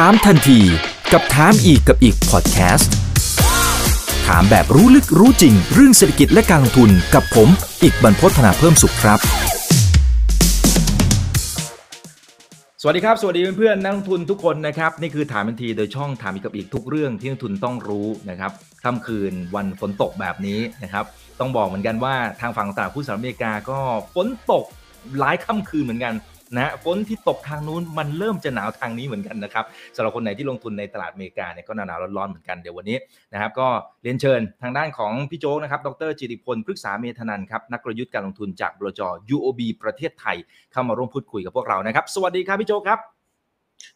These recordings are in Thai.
ถามทันทีกับถามอีกกับอีกพอดแคสต์ถามแบบรู้ลึกรู้จริง เรื่องเศรษฐกิจและการลงทุนกับผม อีกบรรพฒนาเพิ่มสุขครับ สวัสดีครับ สวัสดีเพื่อนๆนักลงทุนทุกคนนะครับ นี่คือถามทันทีโดยช่องถามอีกกับอีกทุกเรื่องที่นักทุนต้องรู้นะครับค่ำคืนวันฝนตกแบบนี้นะครับ ต้องบอกเหมือนกันว่าทางฝั่งตลาดหุ้นสหรัฐอเมริกาก็ฝนตกหลายค่ำคืนเหมือนกัน นะฝนที่ตกทางนู้นมันเริ่มจะหนาวทางนี้เหมือนกันนะครับสำหรับคนไหนที่ลงทุนในตลาดอเมริกาเนี่ยก็หนาวร้อนๆเหมือนกันเดี๋ยววันนี้นะครับก็เรียนเชิญทางด้านของพี่โจ๊กนะครับดรจิติพลพฤกษาเมธนันครับนักกลยุทธ์การลงทุนจากบลจ UOB ประเทศไทย เข้ามาร่วมพูดคุยกับพวกเรานะครับสวัสดีครับพี่โจ๊กครับ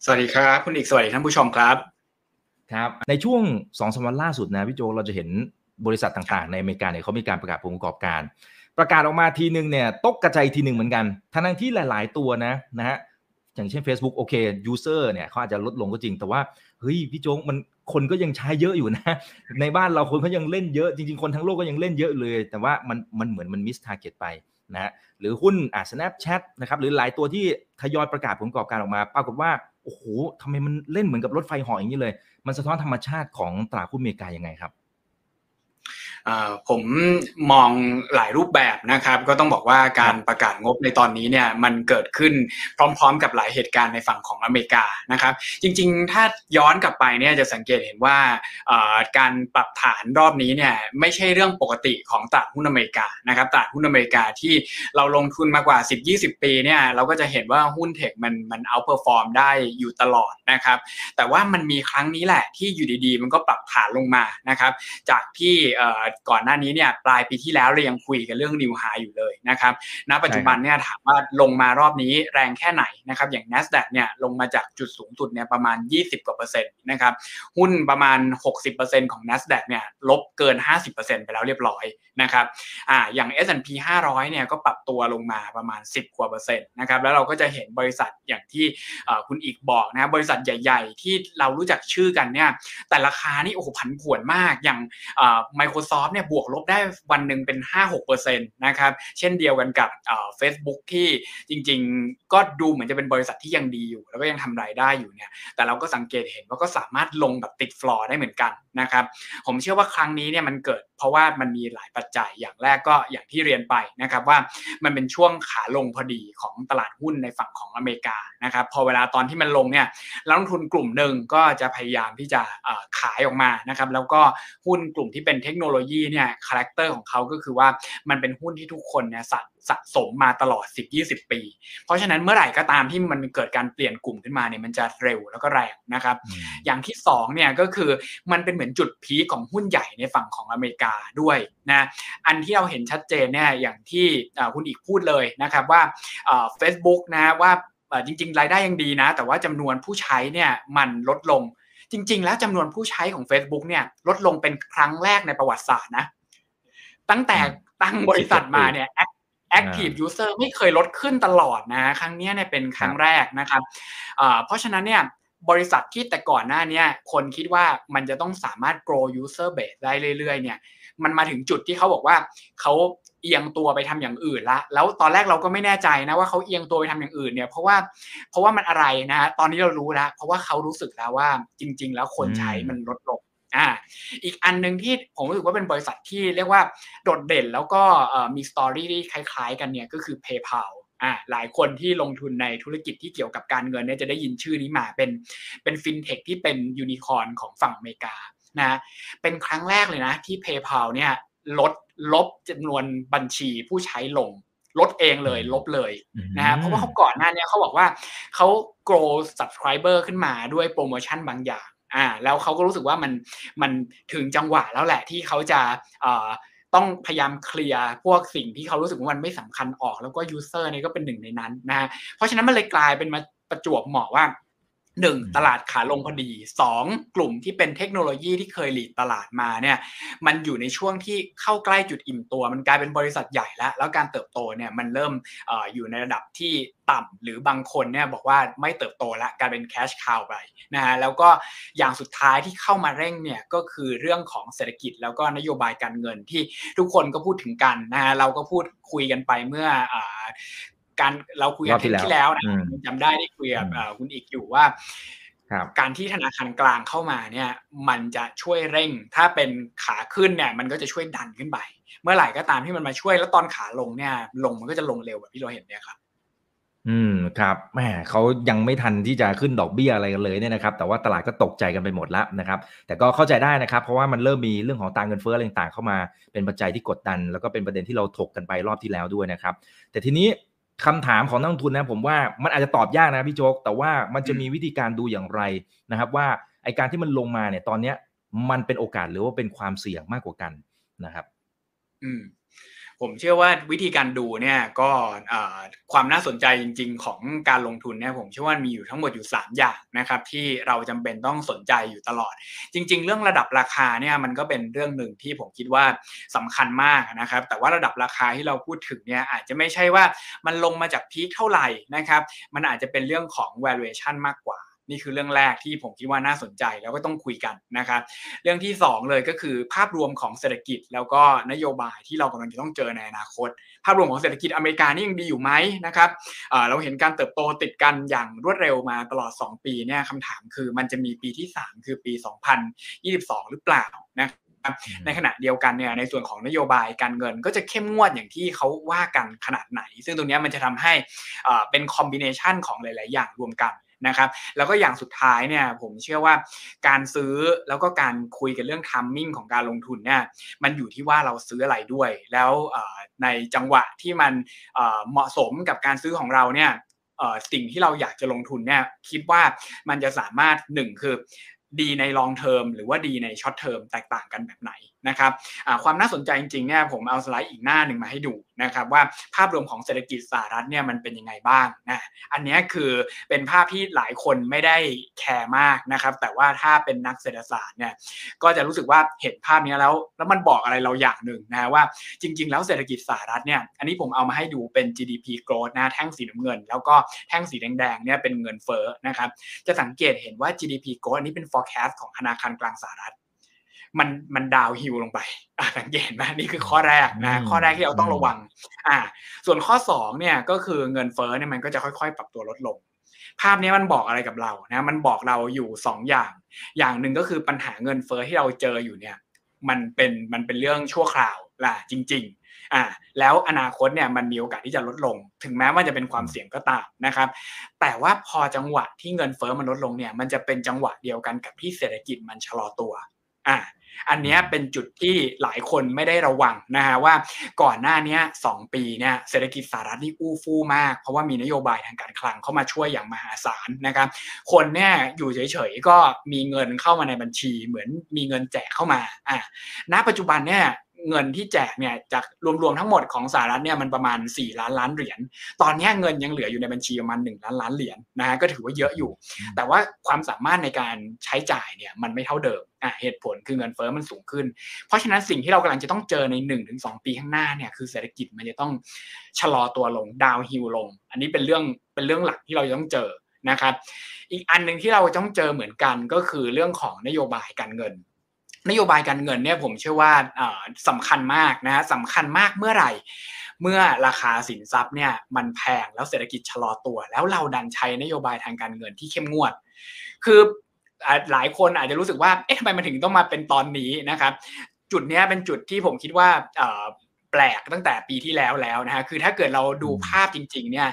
สวัสดีครับคุณอีกสวัสดีท่านผู้ชมครับครับในช่วงสองสวันล่าสุดนะพี่โจเราจะเห็นบริษัทต่างๆ ในอเมริกาเนี่ยเขามีการประกาศผลประกอบการ ประกาศออกมาทีหนึ่งเนี่ยตกกระจายทีหนึ่งเหมือนกันทั้งที่หลาย ๆ ตัวนะนะฮะอย่างเช่น Facebook โอเค user เนี่ยเขาอาจจะลดลงก็จริง แต่ว่าเฮ้ยพี่โจ๊กมันคนก็ยังใช้เยอะอยู่นะ ในบ้านเราคนเขายังเล่นเยอะจริง ๆ คนทั้งโลกก็ยังเล่นเยอะเลย แต่ว่ามันมันเหมือนมัน miss target ไปนะฮะหรือหุ้นอ่า Snapchat นะครับหรือหลายตัวที่ทยอยประกาศผลประกอบการออกมา ปรากฏว่าโอ้โหทำไมมันเล่นเหมือนกับรถไฟเหาะอย่างนี้เลย มันสะท้อนธรรมชาติของตลาดหุ้นอเมริกายังไงครับ ผมมองหลายรูปแบบนะครับ ก็ต้องบอกว่าการประกาศงบในตอนนี้เนี่ยมันเกิดขึ้นพร้อม ๆ กับหลายเหตุการณ์ในฝั่งของอเมริกานะครับ จริง ๆ ถ้าย้อนกลับไปเนี่ยจะสังเกตเห็นว่าการปรับฐานรอบนี้เนี่ยไม่ใช่เรื่องปกติของตลาดหุ้นอเมริกานะครับตลาดหุ้นอเมริกาที่เราลงทุนมากว่า 10-20 ปีเนี่ยเราก็จะเห็นว่าหุ้น tech มันมัน outperform ได้อยู่ตลอดนะครับแต่ว่ามันมีครั้งนี้แหละที่อยู่ดีๆ มันก็ปรับฐานลงมานะครับจากที่ก่อนหน้านี้เนี่ยปลายปีที่แล้วเรายังคุยกันเรื่องนิวไฮอยู่เลยนะครับณปัจจุบันเนี่ยถามว่าลงมารอบนี้แรงแค่ไหนนะครับอย่าง NASDAQ เนี่ยลงมาจากจุดสูงสุดเนี่ยประมาณ 20 กว่าเปอร์เซ็นต์นะครับหุ้นประมาณ 60%ของ NASDAQ เนี่ยลบเกิน 50%ไปแล้วเรียบร้อยนะครับอ่าอย่าง S&P 500เนี่ยก็ปรับตัวลงมาประมาณ 10 กว่าเปอร์เซ็นต์นะครับแล้วเราก็จะเห็นบริษัทอย่างที่คุณอีกบอกนะบริษัทใหญ่ๆ ที่เรารู้จักชื่อกันเนี่ยแต่ราคานี่โอ้โหผันผวนมากอย่าง Microsoft เนี่ยบวกลบได้วันหนึ่งเป็น 5-6%นะครับ เช่นเดียวกันกับเฟซบุ๊กที่จริงๆ ก็ดูเหมือนจะเป็นบริษัทที่ยังดีอยู่ แล้วก็ยังทำรายได้อยู่เนี่ย แต่เราก็สังเกตเห็นว่าก็สามารถลงแบบติดฟลอร์ได้เหมือนกันนะครับ ผมเชื่อว่าครั้งนี้เนี่ยมันเกิด เพราะว่ามันมีหลายปัจจัยอย่างแรกก็อย่างที่เรียนไปนะครับว่ามันเป็นช่วงขาลงพอดีของตลาดหุ้นในฝั่งของอเมริกานะครับพอเวลาตอนที่มันลงเนี่ยนักลงทุนกลุ่มหนึ่งก็จะพยายามที่จะขายออกมานะครับแล้วก็หุ้นกลุ่มที่เป็นเทคโนโลยีเนี่ย character ของเขาก็คือว่ามันเป็นหุ้นที่ทุกคนเนี่ยสั่ง สะสมมาตลอด 10-20 ปี เพราะฉะนั้นเมื่อไหร่ก็ตามที่มันเกิดการเปลี่ยนกลุ่มขึ้นมาเนี่ยมันจะเร็วแล้วก็แรงนะครับ อย่างที่2เนี่ยก็คือมันเป็นเหมือนจุด peak ของหุ้นใหญ่ในฝั่งของอเมริกาด้วยนะอันที่เราเห็นชัดเจนเนี่ยอย่างที่คุณอีกพูดเลยนะครับว่าเฟซบุ๊กนะว่าจริง ๆ รายได้ยังดีนะ แต่ว่าจำนวนผู้ใช้เนี่ยมันลดลงจริง ๆ แล้วจำนวนผู้ใช้ของ Facebook เนี่ยลดลงเป็นครั้งแรกในประวัติศาสตร์นะ ตั้งแต่ตั้งบริษัทมาเนี่ย active user ไม่เคยลดขึ้นตลอดนะครั้งนี้เนี่ยเป็นครั้งแรกนะครับเพราะฉะนั้นเนี่ยบริษัทที่แต่ก่อนหน้านี้คนคิดว่ามันจะต้องสามารถ grow user base ได้เรื่อยๆ เนี่ย มันมาถึงจุดที่เขาบอกว่าเขาเอียงตัวไปทำอย่างอื่นละ แล้วตอนแรกเราก็ไม่แน่ใจนะว่าเขาเอียงตัวไปทำอย่างอื่นเนี่ยเพราะว่าเพราะว่ามันอะไรนะตอนนี้เรารู้แล้วเพราะว่าเขารู้สึกแล้วว่าจริง ๆ แล้วคนใช้มันลดลง อ่าอีกอันหนึ่งที่ผมรู้สึกว่าเป็นบริษัทที่เรียกว่าโดดเด่นแล้วก็มีสตอรี่ที่คล้ายๆ กันเนี่ยก็คือ PayPal อ่าหลายคนที่ลงทุนในธุรกิจที่เกี่ยวกับการเงินเนี่ยจะได้ยินชื่อนี้มาเป็นเป็นฟินเทคที่เป็นยูนิคอร์นของฝั่งอเมริกานะเป็นครั้งแรกเลยนะที่ PayPal เนี่ยลดลบจำนวนบัญชีผู้ใช้ลงลดเองเลยลบเลยนะฮะเพราะว่าเขาก่อนหน้านี้เขาบอกว่าเขา grow subscriber ขึ้นมาด้วยโปรโมชั่นบางอย่าง อ่าแล้วเขาก็รู้สึกว่ามันมันถึงจังหวะแล้วแหละที่เขาจะอ่าต้องพยายามเคลียร์พวกสิ่งที่เขารู้สึกว่ามันไม่สำคัญออก แล้วก็ user นี่ก็เป็นหนึ่งในนั้นนะฮะเพราะฉะนั้นมันเลยกลายเป็นมาประจวบเหมาะว่า หนึ่งตลาดขาลงพอดีสองกลุ่มที่เป็นเทคโนโลยีที่เคยหลีดตลาดมาเนี่ยมันอยู่ในช่วงที่เข้าใกล้จุดอิ่มตัว มันกลายเป็นบริษัทใหญ่แล้ว แล้วการเติบโตเนี่ยมันเริ่มออยู่ในระดับที่ต่ำหรือบางคนเนี่ยบอกว่าไม่เติบโตแล้วกลายเป็นแคชคาวไปนะฮะแล้วก็อย่างสุดท้ายที่เข้ามาเร่งเนี่ยก็คือเรื่องของเศรษฐกิจแล้วก็นโยบายการเงินที่ทุกคนก็พูดถึงกันนะฮะเราก็พูดคุยกันไปเมื่อ การเราคุยกันที่แล้วนะจำได้ได้คุยกับคุณอีกอยู่ว่าการที่ธนาคารกลางเข้ามาเนี่ย มันจะช่วยเร่ง ถ้าเป็นขาขึ้นเนี่ย มันก็จะช่วยดันขึ้นไป เมื่อไหร่ก็ตามที่มันมาช่วยแล้วตอนขาลงเนี่ย ลงมันก็จะลงเร็วแบบที่เราเห็นเนี่ยครับอืมครับแหมเขายังไม่ทันที่จะขึ้นดอกเบี้ยอะไรกันเลยเนี่ยนะครับแต่ว่าตลาดก็ตกใจกันไปหมดแล้วนะครับแต่ก็เข้าใจได้นะครับ เพราะว่ามันเริ่มมีเรื่องของตางเงินเฟ้ออะไรต่างๆเข้ามาเป็นปัจจัยที่กดดัน แล้วก็เป็นประเด็นที่เราถกกันไปรอบที่แล้วด้วยนะครับ แต่ทีนี้ คำถามของนักลงทุนนะผมว่ามันอาจจะตอบยากนะพี่โจ๊กแต่ว่ามันจะมีวิธีการดูอย่างไรนะครับว่าไอการที่มันลงมาเนี่ยตอนเนี้ยมันเป็นโอกาสหรือว่าเป็นความเสี่ยงมากกว่ากันนะครับ อืม ผมเชื่อว่าวิธีการดูเนี่ยก็ความน่าสนใจจริง ๆ ของการลงทุนเนี่ยผมเชื่อว่ามีอยู่ทั้งหมดอยู่ 3 อย่างนะครับที่เราจำเป็นต้องสนใจอยู่ตลอด จริง ๆ เรื่องระดับราคาเนี่ยมันก็เป็นเรื่องหนึ่งที่ผมคิดว่าสำคัญมากนะครับแต่ว่าระดับราคาที่เราพูดถึงเนี่ยอาจจะไม่ใช่ว่ามันลงมาจากพีคเท่าไหร่นะครับมันอาจจะเป็นเรื่องของ valuation มากกว่า นี่คือเรื่องแรกที่ผมคิดว่าน่าสนใจแล้วก็ต้องคุยกันนะครับ เรื่องที่ 2 เลยก็คือภาพรวมของเศรษฐกิจ แล้วก็นโยบายที่เรากำลังจะต้องเจอในอนาคต ภาพรวมของเศรษฐกิจอเมริกานี่ยังดีอยู่ไหมนะครับเราเห็นการเติบโตติดกันอย่างรวดเร็วมาตลอด 2 ปีเนี่ยคำถามคือมันจะมีปีที่ 3 คือปี 2022 หรือเปล่านะในขณะเดียวกันเนี่ยในส่วนของนโยบายการเงินก็จะเข้มงวดอย่างที่เขาว่ากันขนาดไหน ซึ่งตรงนี้มันจะทำให้เป็นคอมบิเนชันของหลาย ๆ อย่างรวมกัน นะครับแล้วก็อย่างสุดท้ายเนี่ยผมเชื่อว่าการซื้อแล้วก็การคุยกันเรื่องทัมมิ่งของการลงทุนเนี่ยมันอยู่ที่ว่าเราซื้ออะไรด้วย แล้วในจังหวะที่มันเหมาะสมกับการซื้อของเราเนี่ยสิ่งที่เราอยากจะลงทุนเนี่ยคิดว่ามันจะสามารถหนึ่งคือดีใน long term หรือว่าดีใน short term แตกต่างกันแบบไหนนะครับความน่าสนใจจริงๆเนี่ยผมเอาสไลด์อีกหน้าหนึ่งมาให้ดูนะครับว่าภาพรวมของเศรษฐกิจสหรัฐเนี่ยมันเป็นยังไงบ้างนะอันนี้คือเป็นภาพที่หลายคนไม่ได้แคร์มากนะครับแต่ว่าถ้าเป็นนักเศรษฐศาสตร์เนี่ยก็จะรู้สึกว่าเห็นภาพนี้แล้ว แล้วมันบอกอะไรเราอย่างหนึ่งนะว่าจริง ๆ แล้วเศรษฐกิจสหรัฐเนี่ยอันนี้ผมเอามาให้ดูเป็น GDP growth นะแท่งสีน้ำเงิน แล้วก็แท่งสีแดงๆเนี่ยเป็นเงินเฟ้อนะครับจะสังเกตเห็นว่า GDP growth อันนี้เป็น forecast ของธนาคารกลางสหรัฐ มันมันดาวฮิลลงไปสังเกตไหมนี่คือข้อแรกนะข้อแรกที่เราต้องระวัง อ่า ส่วนข้อ2เนี่ยก็คือเงินเฟ้อเนี่ยมันก็จะค่อยๆ ปรับตัวลดลง ภาพนี้มันบอกอะไรกับเรานะมันบอกเราอยู่ 2 อย่าง อย่างหนึ่งก็คือปัญหาเงินเฟ้อที่เราเจออยู่เนี่ย มันเป็นมันเป็นเรื่องชั่วคราวล่ะจริง ๆอ่าแล้วอนาคตเนี่ยมันมีโอกาสที่จะลดลง ถึงแม้ว่าจะเป็นความเสี่ยงก็ตามนะครับ แต่ว่าพอจังหวะที่เงินเฟ้อมันลดลงเนี่ย มันจะเป็นจังหวะเดียวกันกับที่เศรษฐกิจมันชะลอตัวอ่า อันนี้เป็นจุดที่หลายคนไม่ได้ระวังนะฮะว่าก่อนหน้านี้2ปีเนี่ยเศรษฐกิจสหรัฐนี่อู้ฟู่มาก เพราะว่ามีนโยบายทางการคลังเข้ามาช่วยอย่างมหาศาลนะครับคนเนี่ยอยู่เฉยๆก็มีเงินเข้ามาในบัญชี เหมือนมีเงินแจกเข้ามาอ่าณปัจจุบันเนี่ย เงินที่แจกเนี่ยจากรวมๆทั้งหมดของสหรัฐเนี่ยมันประมาณ 4 ล้านล้านเหรียญตอนนี้เงินยังเหลืออยู่ในบัญชีประมาณ1ล้านล้านเหรียญนะฮะก็ถือว่าเยอะอยู่ แต่ว่าความสามารถในการใช้จ่ายเนี่ยมันไม่เท่าเดิมอะเหตุผลคือเงินเฟ้อมันสูงขึ้น เพราะฉะนั้นสิ่งที่เรากำลังจะต้องเจอใน 1-2 ปีข้างหน้าเนี่ยคือเศรษฐกิจมันจะต้องชะลอตัวลงดาวฮิลลง อันนี้เป็นเรื่องเป็นเรื่องหลักที่เราจะต้องเจอนะครับ อีกอันหนึ่งที่เราต้องเจอเหมือนกันก็คือเรื่องของนโยบายการเงิน นโยบายการเงินเนี่ยผมเชื่อว่าสำคัญมากนะฮะสำคัญมากเมื่อไหร่ เมื่อราคาสินทรัพย์เนี่ยมันแพงแล้วเศรษฐกิจชะลอตัว แล้วเราดันใช้นโยบายทางการเงินที่เข้มงวด คือหลายคนอาจจะรู้สึกว่าเอ๊ะทำไมมันถึงต้องมาเป็นตอนนี้นะครับ จุดนี้เป็นจุดที่ผมคิดว่าแปลกตั้งแต่ปีที่แล้วแล้วนะฮะคือถ้าเกิดเราดูภาพจริง ๆ เนี่ย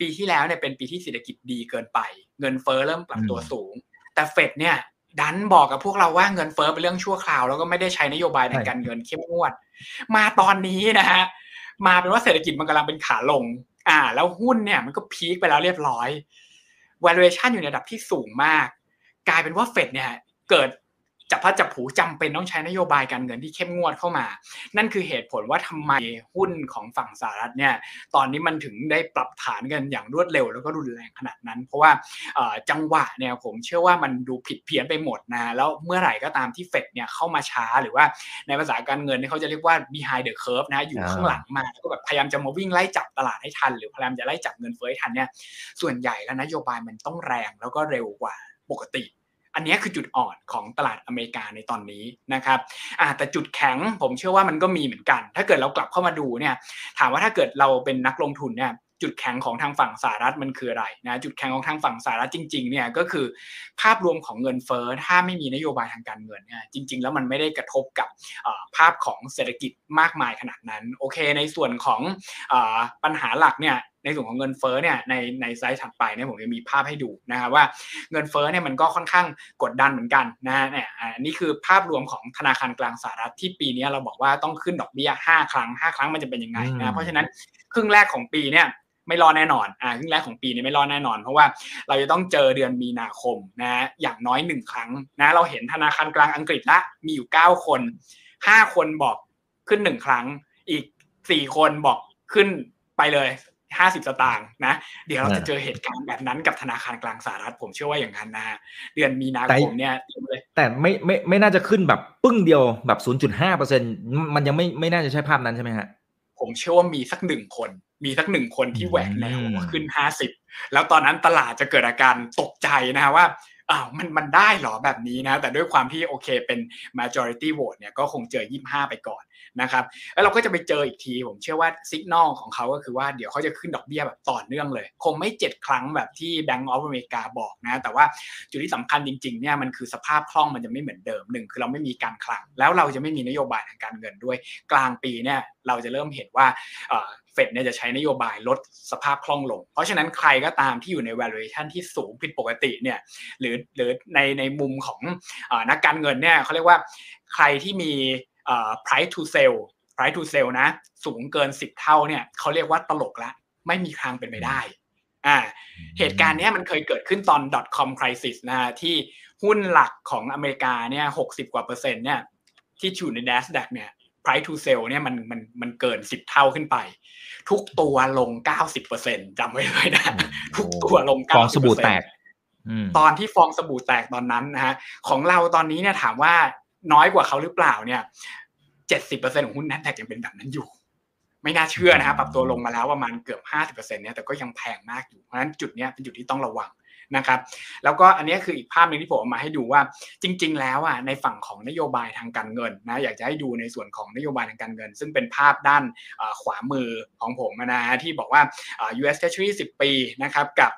ปีที่แล้วเนี่ยเป็นปีที่เศรษฐกิจดีเกินไป เงินเฟ้อเริ่มปรับตัวสูง แต่เฟดเนี่ย ดันบอกกับพวกเราว่าเงินเฟ้อเป็นเรื่องชั่วคราว แล้วก็ไม่ได้ใช้นโยบายในการเงินเข้มงวด มาตอนนี้นะฮะมาเป็นว่าเศรษฐกิจมันกำลังเป็นขาลง อ่า แล้วหุ้นเนี่ยมันก็พีคไปแล้วเรียบร้อย valuation อยู่ในระดับที่สูงมาก กลายเป็นว่าเฟดเนี่ย เกิด จับพัดจับผูจำเป็นต้องใช้นโยบายการเงินที่เข้มงวดเข้ามา นั่นคือเหตุผลว่าทำไมหุ้นของฝั่งสหรัฐเนี่ยตอนนี้มันถึงได้ปรับฐานกันอย่างรวดเร็วแล้วก็รุนแรงขนาดนั้น เพราะว่าจังหวะเนี่ยผมเชื่อว่ามันดูผิดเพี้ยนไปหมดนะแล้วเมื่อไหร่ก็ตามที่เฟดเนี่ยเข้ามาช้าหรือว่าในภาษาการเงินเขาจะเรียกว่า behind the curve นะอยู่ข้างหลังมาแล้วก็แบบพยายามจะมาวิ่งไล่จับตลาดให้ทัน หรือพยายามจะไล่จับเงินเฟ้อให้ทันเนี่ยส่วนใหญ่แล้วนโยบายมันต้องแรงแล้วก็เร็วกว่าปกติ อันนี้คือจุดอ่อนของตลาดอเมริกาในตอนนี้นะครับแต่จุดแข็งผมเชื่อว่ามันก็มีเหมือนกัน ถ้าเกิดเรากลับเข้ามาดูเนี่ยถามว่าถ้าเกิดเราเป็นนักลงทุนเนี่ยจุดแข็งของทางฝั่งสหรัฐมันคืออะไรนะจุดแข็งของทางฝั่งสหรัฐจริงๆเนี่ยก็คือภาพรวมของเงินเฟ้อถ้าไม่มีนโยบายทางการเงินเนี่ยจริง ๆ แล้วมันไม่ได้กระทบกับภาพของเศรษฐกิจมากมายขนาดนั้นโอเค ในส่วนของปัญหาหลักเนี่ย ในส่วนของเงินเฟ้อเนี่ยในในไซต์ถัดไปเนี่ยผมจะมีภาพให้ดูนะครับว่าเงินเฟ้อเนี่ยมันก็ค่อนข้างกดดันเหมือนกันนะฮะเนี่ยอันนี้คือภาพรวมของธนาคารกลางสหรัฐที่ปีนี้เราบอกว่าต้องขึ้นดอกเบี้ย 5 ครั้ง 5 ครั้งมันจะเป็นยังไงนะเพราะฉะนั้นครึ่งแรกของปีเนี่ยไม่รอแน่นอน อ่าครึ่งแรกของปีนี้ไม่รอแน่นอน เพราะว่าเราจะต้องเจอเดือนมีนาคมนะ อย่างน้อยหนึ่งครั้งนะ เราเห็นธนาคารกลางอังกฤษละ มีอยู่ 9 คน 5 คนบอกขึ้นหนึ่งครั้ง อีก 4 คนบอกขึ้นไปเลย ห้าสิบสตางค์นะ เดี๋ยวเราจะเจอเหตุการณ์แบบนั้นกับธนาคารกลางสหรัฐผมเชื่อว่าอย่างนั้นนะเดือนมีนาคมเนี่ยแต่ไม่ไม่ไม่น่าจะขึ้นแบบปึ้งเดียวแบบศูนย์จุดห้าเปอร์เซ็นมันยังไม่ไม่น่าจะใช่ภาพนั้นใช่ไหมฮะผมเชื่อว่ามีสักหนึ่งคน มีสักหนึ่งคนที่แหวกแนวขึ้นห้าสิบแล้วตอนนั้นตลาดจะเกิดอาการตกใจนะฮะว่า อ้าวมันมันได้หรอแบบนี้นะ แต่ด้วยความที่โอเคเป็น majority vote เนี่ยก็คงเจอ 25 ไปก่อนนะครับ แล้วเราก็จะไปเจออีกที ผมเชื่อว่าสัญญาณของเขาก็คือว่าเดี๋ยวเขาจะขึ้นดอกเบี้ยแบบต่อเนื่องเลย คงไม่ 7 ครั้งแบบที่ Bank of America บอกนะ แต่ว่าจุดที่สำคัญจริงๆเนี่ยมันคือสภาพคล่องมันจะไม่เหมือนเดิมหนึ่งคือเราไม่มีการคลัง แล้วเราจะไม่มีนโยบายทางการเงินด้วย กลางปีเนี่ยเราจะเริ่มเห็นว่า ดเนี่ยจะใช้นโยบายลดสภาพคล่องลง เพราะฉะนั้นใครก็ตามที่อยู่ใน valuation ที่สูงผิดปกติเนี่ยหรือหรือในในมุมของนักการเงินเนี่ยเขาเรียกว่าใครที่มี price to sell price to sell นะ สูงเกิน 10 เท่าเนี่ยเขาเรียกว่าตลกละไม่มีทางเป็นไปได้อ่าเหตุการณ์นี้มันเคยเกิดขึ้นตอน .com crisis นะฮะที่หุ้นหลักของอเมริกาเนี่ยหกสิบกว่าเปอร์เซ็นต์เนี่ยที่อยู่ใน NASDAQ เนี่ย price to sell เนี่ยมันมันมันเกิน10เท่าขึ้นไป ทุกตัวลง90%จำไว้เลยนะ ทุกตัวลง90%ฟองสบู่แตกตอนที่ฟองสบู่แตกตอนนั้นนะฮะของเราตอนนี้เนี่ยถามว่าน้อยกว่าเขาหรือเปล่าเนี่ยเจ็ดสิบเปอร์เซ็นของหุ้นนัดแทกยังเป็นแบบนั้นอยู่ ไม่น่าเชื่อนะครับปรับตัวลงมาแล้วประมาณเกือบห้าสิบเปอร์เซ็นเนี่ยแต่ก็ยังแพงมากอยู่เพราะฉะนั้นจุดนี้เป็นจุดที่ต้องระวัง นะครับ แล้วก็อันนี้คืออีกภาพหนึ่งที่ผมเอามาให้ดูว่าจริง ๆ แล้วอะในฝั่งของนโยบายทางการเงินนะอยากจะให้ดูในส่วนของนโยบายทางการเงิน ซึ่งเป็นภาพด้านขวามือของผมนะฮะที่บอกว่า US Treasury 10 ปีนะครับกับ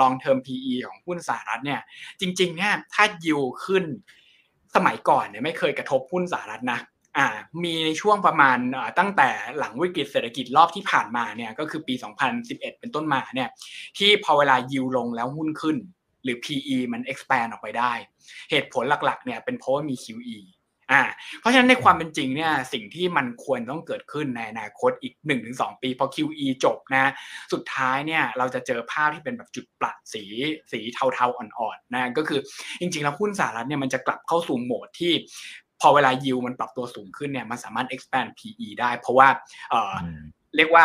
long term PE ของหุ้นสหรัฐเนี่ยจริงๆเนี่ยถ้ายิวขึ้นสมัยก่อนเนี่ยไม่เคยกระทบหุ้นสหรัฐนะ อ่ามีในช่วงประมาณตั้งแต่หลังวิกฤตเศรษฐกิจรอบที่ผ่านมาเนี่ยก็คือปี 2011 เป็นต้นมาเนี่ยที่พอเวลายิวลงแล้วหุ้นขึ้น หรือ PE มัน expand ออกไปได้ เหตุผลหลักๆเนี่ยเป็นเพราะว่ามี QE อ่าเพราะฉะนั้นในความเป็นจริงเนี่ยสิ่งที่มันควรต้องเกิดขึ้นในอนาคตอีก 1-2 ปีพอ QE จบนะสุดท้ายเนี่ยเราจะเจอภาพที่เป็นแบบจุดปละสีสีเทาๆอ่อนๆนะก็คือจริงๆแล้วหุ้นสหรัฐเนี่ยมันจะกลับเข้าสู่โหมดที่ พอเวลายิวมันปรับตัวสูงขึ้นเนี่ยมันสามารถ expand PE ได้ เพราะว่าเเรียกว่า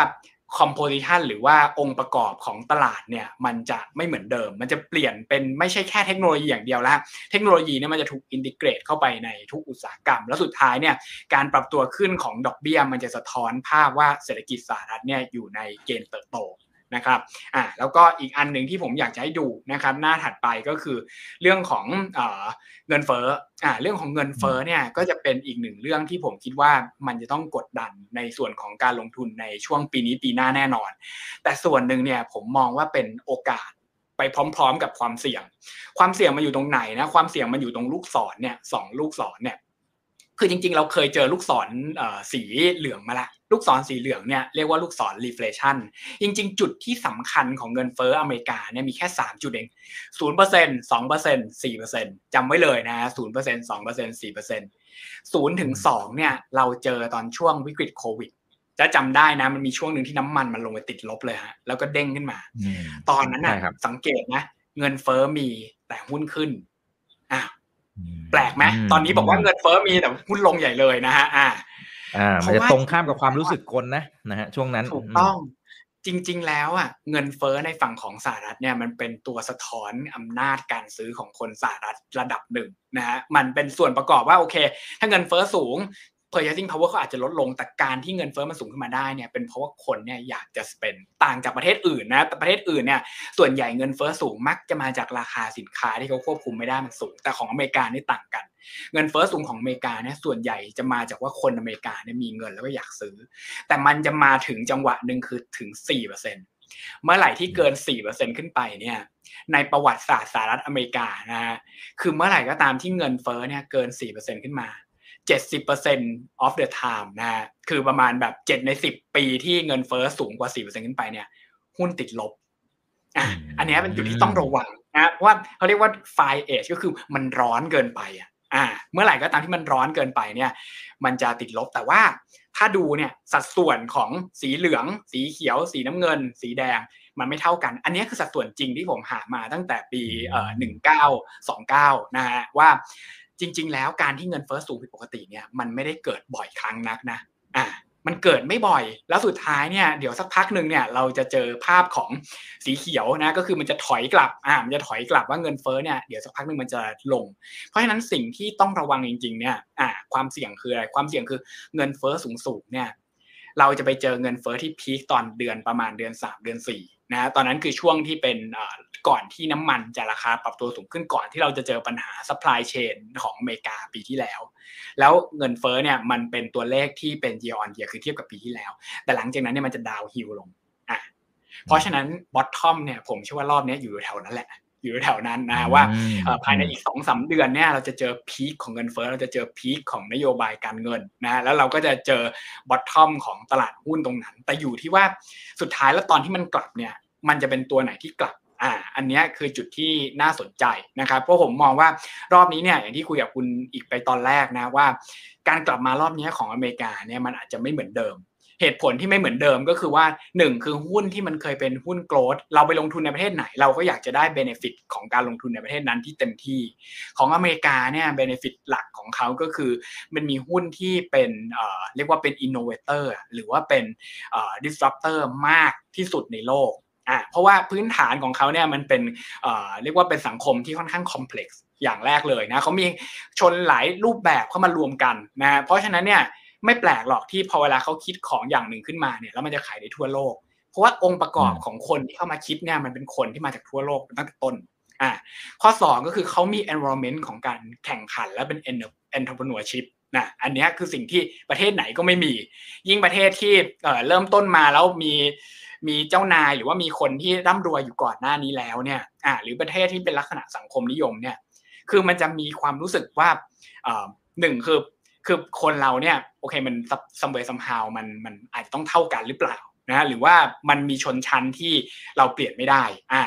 composition หรือว่าองค์ประกอบของตลาดเนี่ยมันจะไม่เหมือนเดิม มันจะเปลี่ยนเป็นไม่ใช่แค่เทคโนโลยีอย่างเดียวแล้วเทคโนโลยีเนี่ยมันจะถูกอินทิเกรตเข้าไปในทุกอุตสาหกรรม แล้วสุดท้ายเนี่ยการปรับตัวขึ้นของดอกเบี้ยมันจะสะท้อนภาพว่าเศรษฐกิจสหรัฐเนี่ยอยู่ในเกณฑ์เติบโต นะครับอ่าแล้วก็อีกอันหนึ่งที่ผมอยากจะให้ดูนะครับหน้าถัดไปก็คือเรื่องของเเงินเฟ้ออ่าเรื่องของเงินเฟ้อเนี่ยก็จะเป็นอีกหนึ่งเรื่องที่ผมคิดว่ามันจะต้องกดดันในส่วนของการลงทุนในช่วงปีนี้ปีหน้าแน่นอน แต่ส่วนหนึ่งเนี่ยผมมองว่าเป็นโอกาสไปพร้อม ๆ กับความเสี่ยง ความเสี่ยงมันอยู่ตรงไหนนะ ความเสี่ยงมันอยู่ตรงลูกศรเนี่ยสองลูกศรเนี่ย คือจริงๆ เราเคยเจอลูกศรสีเหลืองมาละ ลูกศรสีเหลืองเนี่ยเรียกว่าลูกศร reflation จริงๆ จุดที่สำคัญของเงินเฟ้ออเมริกาเนี่ยมีแค่ 3 จุดเองศูนย์เปอร์เซ็นต์สองเปอร์เซ็นต์สี่เปอร์เซ็นต์จำไว้เลยนะศูนย์เปอร์เซ็นต์สองเปอร์เซ็นต์สี่เปอร์เซ็นต์ศูนย์ถึงสองเนี่ยเราเจอตอนช่วงวิกฤตโควิดจะจำได้นะมันมีช่วงหนึ่งที่น้ำมันมันลงไปติดลบเลยฮะแล้วก็เด้งขึ้นมา ตอนนั้นนะสังเกตนะ เงินเฟ้อมีแต่หุ้นขึ้นอะ แปลกไหมตอนนี้บอกว่าเงินเฟ้อมีแต่หุ้นลงใหญ่เลยนะฮะ อ่า อ่า มันจะตรงข้ามกับความรู้สึกคนนะนะฮะช่วงนั้นถูกต้องจริง ๆ แล้วอะเงินเฟ้อในฝั่งของสหรัฐเนี่ยมันเป็นตัวสะท้อนอำนาจการซื้อของคนสหรัฐระดับหนึ่งนะฮะมันเป็นส่วนประกอบว่าโอเค ถ้าเงินเฟ้อสูง purchasing power เขาอาจจะลดลง แต่การที่เงินเฟ้อมันสูงขึ้นมาได้เนี่ยเป็นเพราะว่าคนเนี่ยอยากจะเป็นต่างจากประเทศอื่นนะประเทศอื่นเนี่ยส่วนใหญ่เงินเฟ้อสูงมักจะมาจากราคาสินค้าที่เขาควบคุมไม่ได้มันสูง แต่ของอเมริกานี่ต่างกัน เงินเฟ้อสูงของอเมริกาเนี่ยส่วนใหญ่จะมาจากว่าคนอเมริกาเนี่ยมีเงินแล้วก็อยากซื้อ แต่มันจะมาถึงจังหวะหนึ่งคือถึง4%เเมื่อไหร่ที่เกิน 4%ขึ้นไปเนี่ยในประวัติศาสตร์สหรัฐอเมริกานะฮะคือเมื่อไหร่ก็ตามที่เงินเฟ้อเนี่ยเกิน 4%ขึ้นมา 70% of the time นะฮะคือประมาณแบบ 7 ใน 10 ปีที่เงินเฟ้อสูงกว่า 4%ขึ้นไปเนี่ย หุ้นติดลบ อะ อันนี้เป็นจุดที่ต้องระวังนะเพราะว่าเขาเรียกว่า fire age ก็คือมันร้อนเกินไปอะ อ่า เมื่อไหร่ก็ตามที่มันร้อนเกินไปเนี่ย มันจะติดลบ แต่ว่าถ้าดูเนี่ยสัดส่วนของสีเหลือง สีเขียว สีน้ำเงิน สีแดง มันไม่เท่ากัน อันนี้คือสัดส่วนจริงที่ผมหามาตั้งแต่ปีเอ่อหนึ่งเก้าสองเก้านะฮะว่า จริง ๆ แล้วการที่เงินเฟ้อสูงผิดปกติเนี่ยมันไม่ได้เกิดบ่อยครั้งนักนะอ่ามันเกิดไม่บ่อย แล้วสุดท้ายเนี่ยเดี๋ยวสักพักหนึ่งเนี่ยเราจะเจอภาพของสีเขียวนะก็คือมันจะถอยกลับอ่ามันจะถอยกลับว่าเงินเฟ้อเนี่ยเดี๋ยวสักพักหนึ่งมันจะลง เพราะฉะนั้นสิ่งที่ต้องระวังจริงๆเนี่ยอ่าความเสี่ยงคืออะไรความเสี่ยงคือเงินเฟ้อสูงๆเนี่ยเราจะไปเจอเงินเฟ้อที่พีคตอนเดือนประมาณเดือน 3 เดือน4 นะตอนนั้นคือช่วงที่เป็นก่อนที่น้ำมันจะราคาปรับตัวสูงขึ้นก่อนที่เราจะเจอปัญหา supply chain ของอเมริกาปีที่แล้ว แล้วเงินเฟ้อเนี่ยมันเป็นตัวเลขที่เป็น year on year คือเทียบกับปีที่แล้ว แต่หลังจากนั้นเนี่ยมันจะดาวฮิลลงอะเพราะฉะนั้น bottom เนี่ยผมเชื่อว่ารอบนี้อยู่แถวนั้นแหละ อยู่แถวนั้นนะว่าภายในอีกสองสาเดือนเนี่ยเราจะเจอพีคของเงินเฟ้อเราจะเจอพีคของนโยบายการเงินนะแล้วเราก็จะเจอบอททอมของตลาดหุ้นตรงนั้น แต่อยู่ที่ว่าสุดท้ายแล้วตอนที่มันกลับเนี่ยมันจะเป็นตัวไหนที่กลับอ่าอันนี้คือจุดที่น่าสนใจนะครับเพราะผมมองว่ารอบนี้เนี่ยอย่างที่คุยกับคุณอิกไปตอนแรกนะว่า การกลับมารอบนี้ของอเมริกาเนี่ยมันอาจจะไม่เหมือนเดิม เหตุผลที่ไม่เหมือนเดิมก็คือว่า 1 คือหุ้นที่มันเคยเป็นหุ้น growth เราไปลงทุนในประเทศไหน เราก็อยากจะได้ benefit ของการลงทุนในประเทศนั้นที่เต็มที่ ของอเมริกาเนี่ย benefit หลักของเขาก็คือ มันมีหุ้นที่เป็นเรียกว่าเป็น innovator หรือว่าเป็นดิสรัปเตอร์มากที่สุดในโลกอะเพราะว่าพื้นฐานของเขาเนี่ยมันเป็นเอ่อเรียกว่าเป็นสังคมที่ค่อนข้างคอมเพล็กซ์อย่างแรกเลยนะเขามีชนหลายรูปแบบเข้ามารวมกันนะเพราะฉะนั้นเนี่ย ไม่แปลกหรอกที่พอเวลาเขาคิดของอย่างหนึ่งขึ้นมาเนี่ยแล้วมันจะขายได้ทั่วโลก เพราะว่าองค์ประกอบของคนที่เข้ามาคิดเนี่ยมันเป็นคนที่มาจากทั่วโลกตั้งแต่ต้นอ่าข้อ 2 ก็คือเขามี environment ของการแข่งขันและเป็น entrepreneurship นะอันนี้คือสิ่งที่ประเทศไหนก็ไม่มี ยิ่งประเทศที่เเริ่มต้นมาแล้วมีมีเจ้านายหรือว่ามีคนที่ร่ำรวยอยู่ก่อนหน้านี้แล้วเนี่ยอ่าหรือประเทศที่เป็นลักษณะสังคมนิยมเนี่ยคือมันจะมีความรู้สึกว่าหนึ่งคือ คือคนเราเนี่ยโอเคมันซัมเบย์ซัมฮาวมันมันอาจจะต้องเท่ากันหรือเปล่านะหรือว่ามันมีชนชั้นที่เราเปลี่ยนไม่ได้อ่า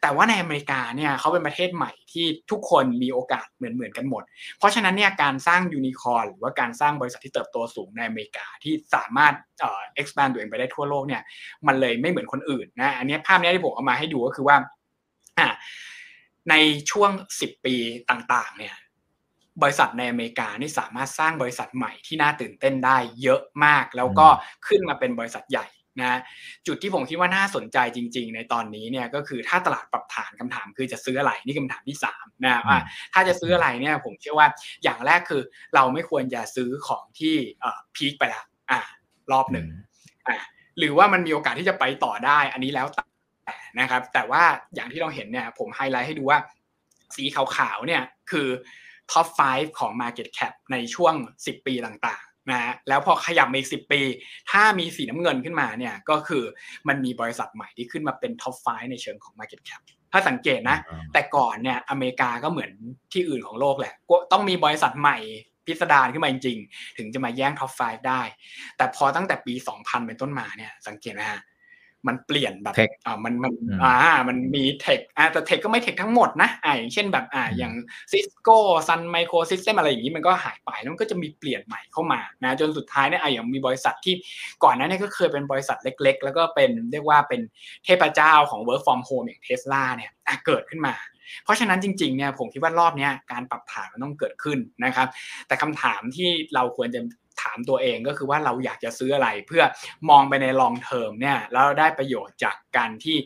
แต่ว่าในอเมริกาเนี่ยเขาเป็นประเทศใหม่ที่ทุกคนมีโอกาสเหมือนเหมือนกันหมด เพราะฉะนั้นเนี่ยการสร้างยูนิคอร์หรือว่าการสร้างบริษัทที่เติบโตสูงในอเมริกาที่สามารถเอ่อ expand ตัวเองไปได้ทั่วโลกเนี่ยมันเลยไม่เหมือนคนอื่นนะอันนี้ภาพนี้ที่ผมเอามาให้ดูก็คือว่าอ่าในช่วง 10 ปีต่างๆเนี่ย บริษัทในอเมริกานี่สามารถสร้างบริษัทใหม่ที่น่าตื่นเต้นได้เยอะมาก แล้วก็ขึ้นมาเป็นบริษัทใหญ่นะจุดที่ผมคิดว่าน่าสนใจจริง ๆ ในตอนนี้เนี่ยก็คือถ้าตลาดปรับฐานคำถามคือจะซื้ออะไรนี่คำถามที่3นะว่าถ้าจะซื้ออะไรเนี่ยผมเชื่อว่าอย่างแรกคือเราไม่ควรจะซื้อของที่ peak ไปแล้วอ่ารอบหนึ่งอ่าหรือว่ามันมีโอกาสที่จะไปต่อได้ อันนี้แล้วแต่นะครับ แต่ว่าอย่างที่เราเห็นเนี่ยผมไฮไลท์ให้ดูว่าสีขาวๆเนี่ยคือ top 5 ของ Market Cap ในช่วง 10 ปีต่างๆนะแล้วพอขยับมาอีก 10 ปี ถ้ามีสีน้ำเงินขึ้นมาเนี่ยก็คือมันมีบริษัทใหม่ที่ขึ้นมาเป็น top 5 ในเชิงของ Market Cap ถ้าสังเกตนะ แต่ก่อนเนี่ยอเมริกาก็เหมือนที่อื่นของโลกแหละต้องมีบริษัทใหม่พิสดารขึ้นมาจริงๆ ถึงจะมาแย่ง top 5 ได้ แต่พอตั้งแต่ปี 2000 เป็นต้นมาเนี่ยสังเกตนะฮะ มันเปลี่ยนแบบอ่ามันมันอ่ามันมี tech อ่าแต่ tech ก็ไม่ tech ทั้งหมดนะอ่าอย่างเช่นแบบอ่าอย่าง Cisco Sun Microsystems อะไรอย่างนี้มันก็หายไปแล้วมันก็จะมีเปลี่ยนใหม่เข้ามานะจนสุดท้ายเนี่ยอ่าอย่างมีบริษัทที่ก่อนหน้านี้ก็เคยเป็นบริษัทเล็ก ๆ แล้วก็เป็นเรียกว่าเป็นเทพเจ้าของ work from home อย่างเทสลาเนี่ยอะเกิดขึ้นมาเพราะฉะนั้นจริงๆเนี่ยผมคิดว่ารอบนี้การปรับฐานมันต้องเกิดขึ้นนะครับ แต่คำถามที่เราควรจะ ถามตัวเองก็คือว่าเราอยากจะซื้ออะไรเพื่อมองไปใน long term เนี่ยแล้วได้ประโยชน์จากการที่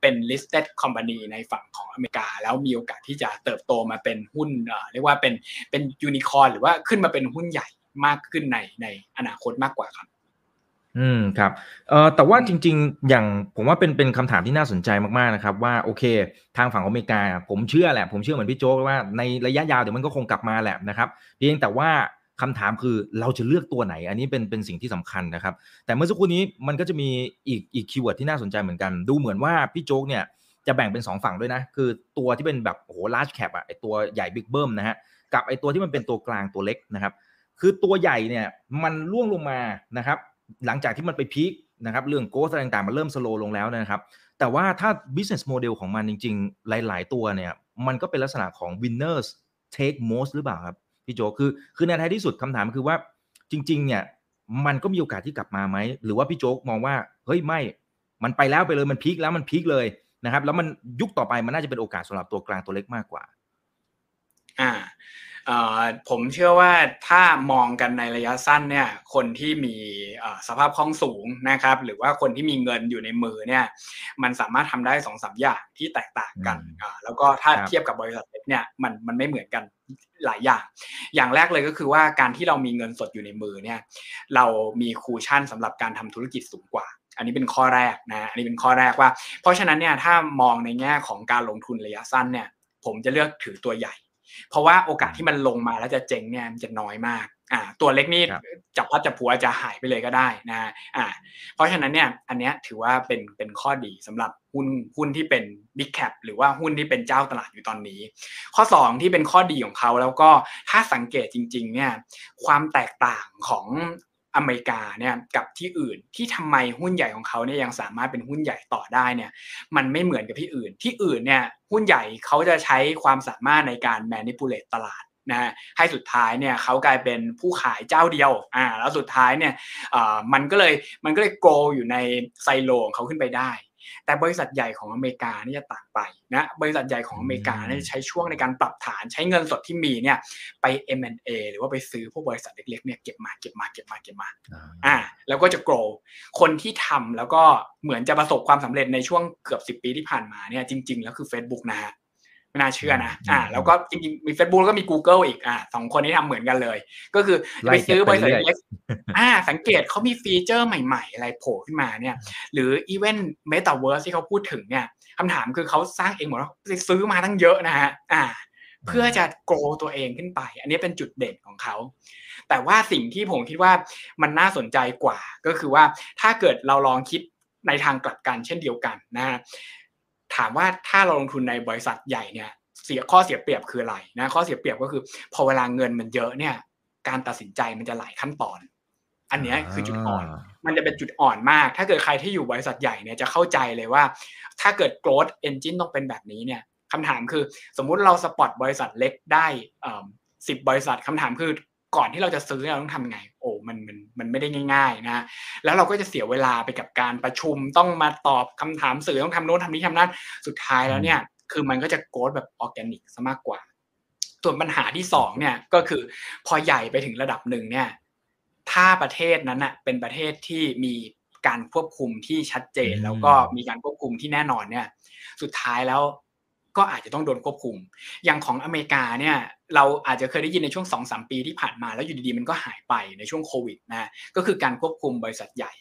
เป็น listed company ในฝั่งของอเมริกา แล้วมีโอกาสที่จะเติบโตมาเป็นหุ้นเรียกว่าเป็นเป็นยูนิคอร์หรือว่าขึ้นมาเป็นหุ้นใหญ่มากขึ้นในในอนาคตมากกว่าครับอืมครับเอ่อแต่ว่าจริง ๆ อย่างผมว่าเป็นเป็นคำถามที่น่าสนใจมากๆนะครับ ว่าโอเคทางฝั่งอเมริกา ผมเชื่อแหละ ผมเชื่อเหมือนพี่โจ๊กว่าในระยะยาวเดี๋ยวมันก็คงกลับมาแหละนะครับเพียงแต่ว่า คำถามคือเราจะเลือกตัวไหน อันนี้เป็นเป็นสิ่งที่สำคัญนะครับ แต่เมื่อสักครู่นี้มันก็จะมีอีกอีก keyword ที่น่าสนใจเหมือนกัน ดูเหมือนว่าพี่โจ๊กเนี่ยจะแบ่งเป็น 2 ฝั่งด้วยนะ คือตัวที่เป็นแบบโอ้โห large cap อะไอ้ตัวใหญ่บิ๊กเบิ้มนะฮะ กับไอตัวที่มันเป็นตัวกลางตัวเล็กนะครับ คือตัวใหญ่เนี่ยมันล่วงลงมานะครับ หลังจากที่มันไปพีคนะครับเรื่องโกสอะไรต่างๆ มันเริ่มสโลลงแล้วนะครับ แต่ว่าถ้า business model ของมันจริง ๆ หลาย ๆ ตัวเนี่ยมันก็เป็นลักษณะของ winners take most หรือเปล่าครับ พี่โจคือคือในท้ายที่สุดคำถามคือว่าจริง ๆ เนี่ยมันก็มีโอกาสที่กลับมาไหมหรือว่าพี่โจ๊กมองว่าเฮ้ยไม่ มันไปแล้วไปเลยมันพีคแล้วมันพีคเลยนะครับ แล้วมันยุคต่อไปมันน่าจะเป็นโอกาสสำหรับตัวกลางตัวเล็กมากกว่า อ่าผมเชื่อว่าถ้ามองกันในระยะสั้นเนี่ยคนที่มีสภาพคล่องสูงนะครับ หรือว่าคนที่มีเงินอยู่ในมือเนี่ยมันสามารถทำได้สองสามอย่างที่แตกต่างกัน แล้วก็ถ้าเทียบกับบริษัทเล็กเนี่ยมันมันไม่เหมือนกัน หลายอย่าง อย่างแรกเลยก็คือว่าการที่เรามีเงินสดอยู่ในมือเนี่ย เรามีคูชั่นสำหรับการทำธุรกิจสูงกว่า อันนี้เป็นข้อแรกนะ อันนี้เป็นข้อแรกว่า เพราะฉะนั้นเนี่ยถ้ามองในแง่ของการลงทุนระยะสั้นเนี่ย ผมจะเลือกถือตัวใหญ่ เพราะว่าโอกาสที่มันลงมาแล้วจะเจ๊งเนี่ยมันจะน้อยมาก อ่าตัวเล็กนี่จับพัดจับผัวจะหายไปเลยก็ได้นะอ่าเพราะฉะนั้นเนี่ยอันเนี้ยถือว่าเป็นเป็นข้อดีสำหรับหุ้นหุ้นที่เป็น Big Cap หรือว่าหุ้นที่เป็นเจ้าตลาดอยู่ตอนนี้ ข้อ 2 ที่เป็นข้อดีของเขาแล้วก็ถ้าสังเกตจริงๆเนี่ยความแตกต่างของอเมริกาเนี่ยกับที่อื่นที่ทำไมหุ้นใหญ่ของเขาเนี่ยยังสามารถเป็นหุ้นใหญ่ต่อได้เนี่ยมันไม่เหมือนกับที่อื่นที่อื่นเนี่ยหุ้นใหญ่เขาจะใช้ความสามารถในการ manipulate ตลาด นะฮะให้สุดท้ายเนี่ยเขากลายเป็นผู้ขายเจ้าเดียวอ่าแล้วสุดท้ายเนี่ยมันก็เลยมันก็เลยโกอยู่ในไซโลของเขาขึ้นไปได้ แต่บริษัทใหญ่ของอเมริกานี่จะต่างไปนะบริษัทใหญ่ของอเมริกาเนี่ยใช้ช่วงในการปรับฐานใช้เงินสดที่มีเนี่ยไป M&A หรือว่าไปซื้อพวกบริษัทเล็กๆเนี่ยเก็บมาเก็บมาเก็บมาเก็บมาอ่าแล้วก็จะ grow คนที่ทำแล้วก็เหมือนจะประสบความสำเร็จในช่วงเกือบ 10 ปีที่ผ่านมาเนี่ยจริง ๆ แล้วคือ Facebook นะฮะ ไม่น่าเชื่อนะ อ่า แล้วก็จริงๆ มี Facebook แล้วก็มี Google อีก อ่าสองคนนี้ทำเหมือนกันเลย ก็คือไปซื้อบริษัทเล็กอ่า สังเกตเขามี feature ใหม่ๆ อะไรโผล่ขึ้นมาเนี่ย หรือ even metaverse ที่เขาพูดถึงเนี่ยคำถามคือเขาสร้างเองหมดแล้วซื้อมาตั้งเยอะนะฮะ อ่า เพื่อจะโกรตัวเองขึ้นไป อันนี้เป็นจุดเด่นของเขา แต่ว่าสิ่งที่ผมคิดว่ามันน่าสนใจกว่า ก็คือว่าถ้าเกิดเราลองคิดในทางกลับกันเช่นเดียวกันนะ ถามว่าถ้าเราลงทุนในบริษัทใหญ่เนี่ยเสียข้อเสียเปรียบคืออะไรนะข้อเสียเปรียบก็คือ พอเวลาเงินมันเยอะเนี่ย การตัดสินใจมันจะหลายขั้นตอน อันนี้คือจุดอ่อน มันจะเป็นจุดอ่อนมาก ถ้าเกิดใครที่อยู่บริษัทใหญ่เนี่ยจะเข้าใจเลยว่า ถ้าเกิด growth engine ต้องเป็นแบบนี้เนี่ยคำถามคือ สมมุติเราสปอตบริษัทเล็กได้สิบบริษัทคำถามคือ ก่อนที่เราจะซื้อเราต้องทำไง โอ้มันมันมันไม่ได้ง่าย ๆ นะแล้วเราก็จะเสียเวลาไปกับการประชุมต้องมาตอบคำถามสื่อต้องทำโน้นทำนี้ทำนั่นสุดท้ายแล้วเนี่ย คือมันก็จะโกรธแบบออร์แกนิกซะมากกว่า ส่วนปัญหาที่สองเนี่ยก็คือพอใหญ่ไปถึงระดับหนึ่งเนี่ย ถ้าประเทศนั้นอะเป็นประเทศที่มีการควบคุมที่ชัดเจน แล้วก็มีการควบคุมที่แน่นอนเนี่ย สุดท้ายแล้ว ก็อาจจะต้องโดนควบคุม อย่างของอเมริกาเนี่ยเราอาจจะเคยได้ยินในช่วง2อสปีที่ผ่านมาแล้วอยู่ดีๆมันก็หายไปในช่วงโควิดนะก็คือการควบคุมบริษัทใหญ่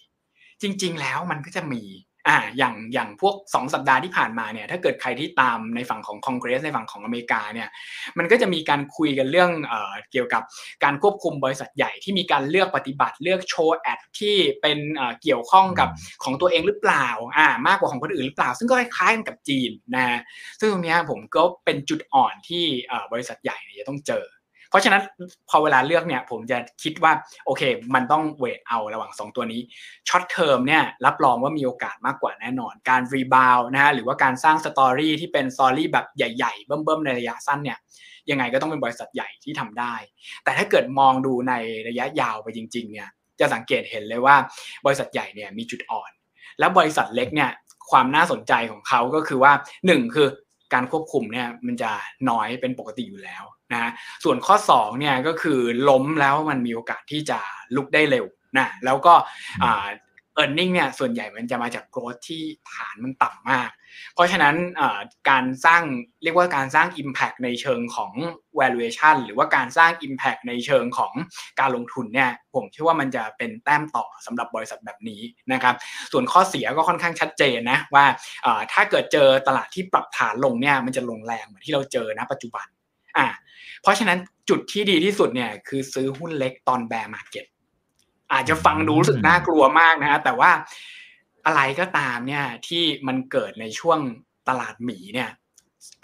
จริง ๆ แล้วมันก็จะมี อ่าอย่างอย่างพวก 2 สัปดาห์ที่ผ่านมาเนี่ยถ้าเกิดใครที่ตามในฝั่งของคอนเกรสในฝั่งของอเมริกาเนี่ยมันก็จะมีการคุยกันเรื่องเอ่อเกี่ยวกับการควบคุมบริษัทใหญ่ที่มีการเลือกปฏิบัติเลือกโชว์ ad ที่เป็นเอ่อเกี่ยวข้องกับของตัวเองหรือเปล่าอ่ามากกว่าของคนอื่นหรือเปล่า ซึ่งก็คล้ายๆกันกับจีนนะซึ่งตรงนี้ผมก็เป็นจุดอ่อนที่เอ่อบริษัทใหญ่จะต้องเจอ เพราะฉะนั้นพอเวลาเลือกเนี่ยผมจะคิดว่าโอเค มันต้อง weight เอาระหว่าง 2 ตัวนี้ short term เนี่ยรับรองว่ามีโอกาสมากกว่าแน่นอน การ rebound นะฮะหรือว่าการสร้าง story ที่เป็น story แบบใหญ่ๆ เบิ่มๆ ในระยะสั้นเนี่ยยังไงก็ต้องเป็นบริษัทใหญ่ที่ทำได้ แต่ถ้าเกิดมองดูในระยะยาวไปจริงๆเนี่ยจะสังเกตเห็นเลยว่าบริษัทใหญ่เนี่ยมีจุดอ่อน แล้วบริษัทเล็กเนี่ยความน่าสนใจของเขาก็คือว่า 1 คือ การควบคุมเนี่ยมันจะน้อยเป็นปกติอยู่แล้วนะส่วนข้อ2เนี่ยก็คือล้มแล้วมันมีโอกาสที่จะลุกได้เร็วนะแล้วก็ เออร์เน็งเนี่ยส่วนใหญ่มันจะมาจากโกรธที่ฐานมันต่ำมาก เพราะฉะนั้นการสร้างเรียกว่าการสร้าง Impact ในเชิงของ valuation หรือว่าการสร้าง Impact ในเชิงของการลงทุนเนี่ยผมเชื่อว่ามันจะเป็นแต้มต่อสำหรับบริษัทแบบนี้นะครับส่วนข้อเสียก็ค่อนข้างชัดเจนนะว่าถ้าเกิดเจอตลาดที่ปรับฐานลงเนี่ยมันจะลงแรงเหมือนที่เราเจอณปัจจุบันอ่าเพราะฉะนั้นจุดที่ดีที่สุดเนี่ยคือซื้อหุ้นเล็กตอน bear market อาจจะฟังดูรู้สึกน่ากลัวมากนะฮะแต่ว่าอะไรก็ตามเนี่ยที่มันเกิดในช่วงตลาดหมีเนี่ย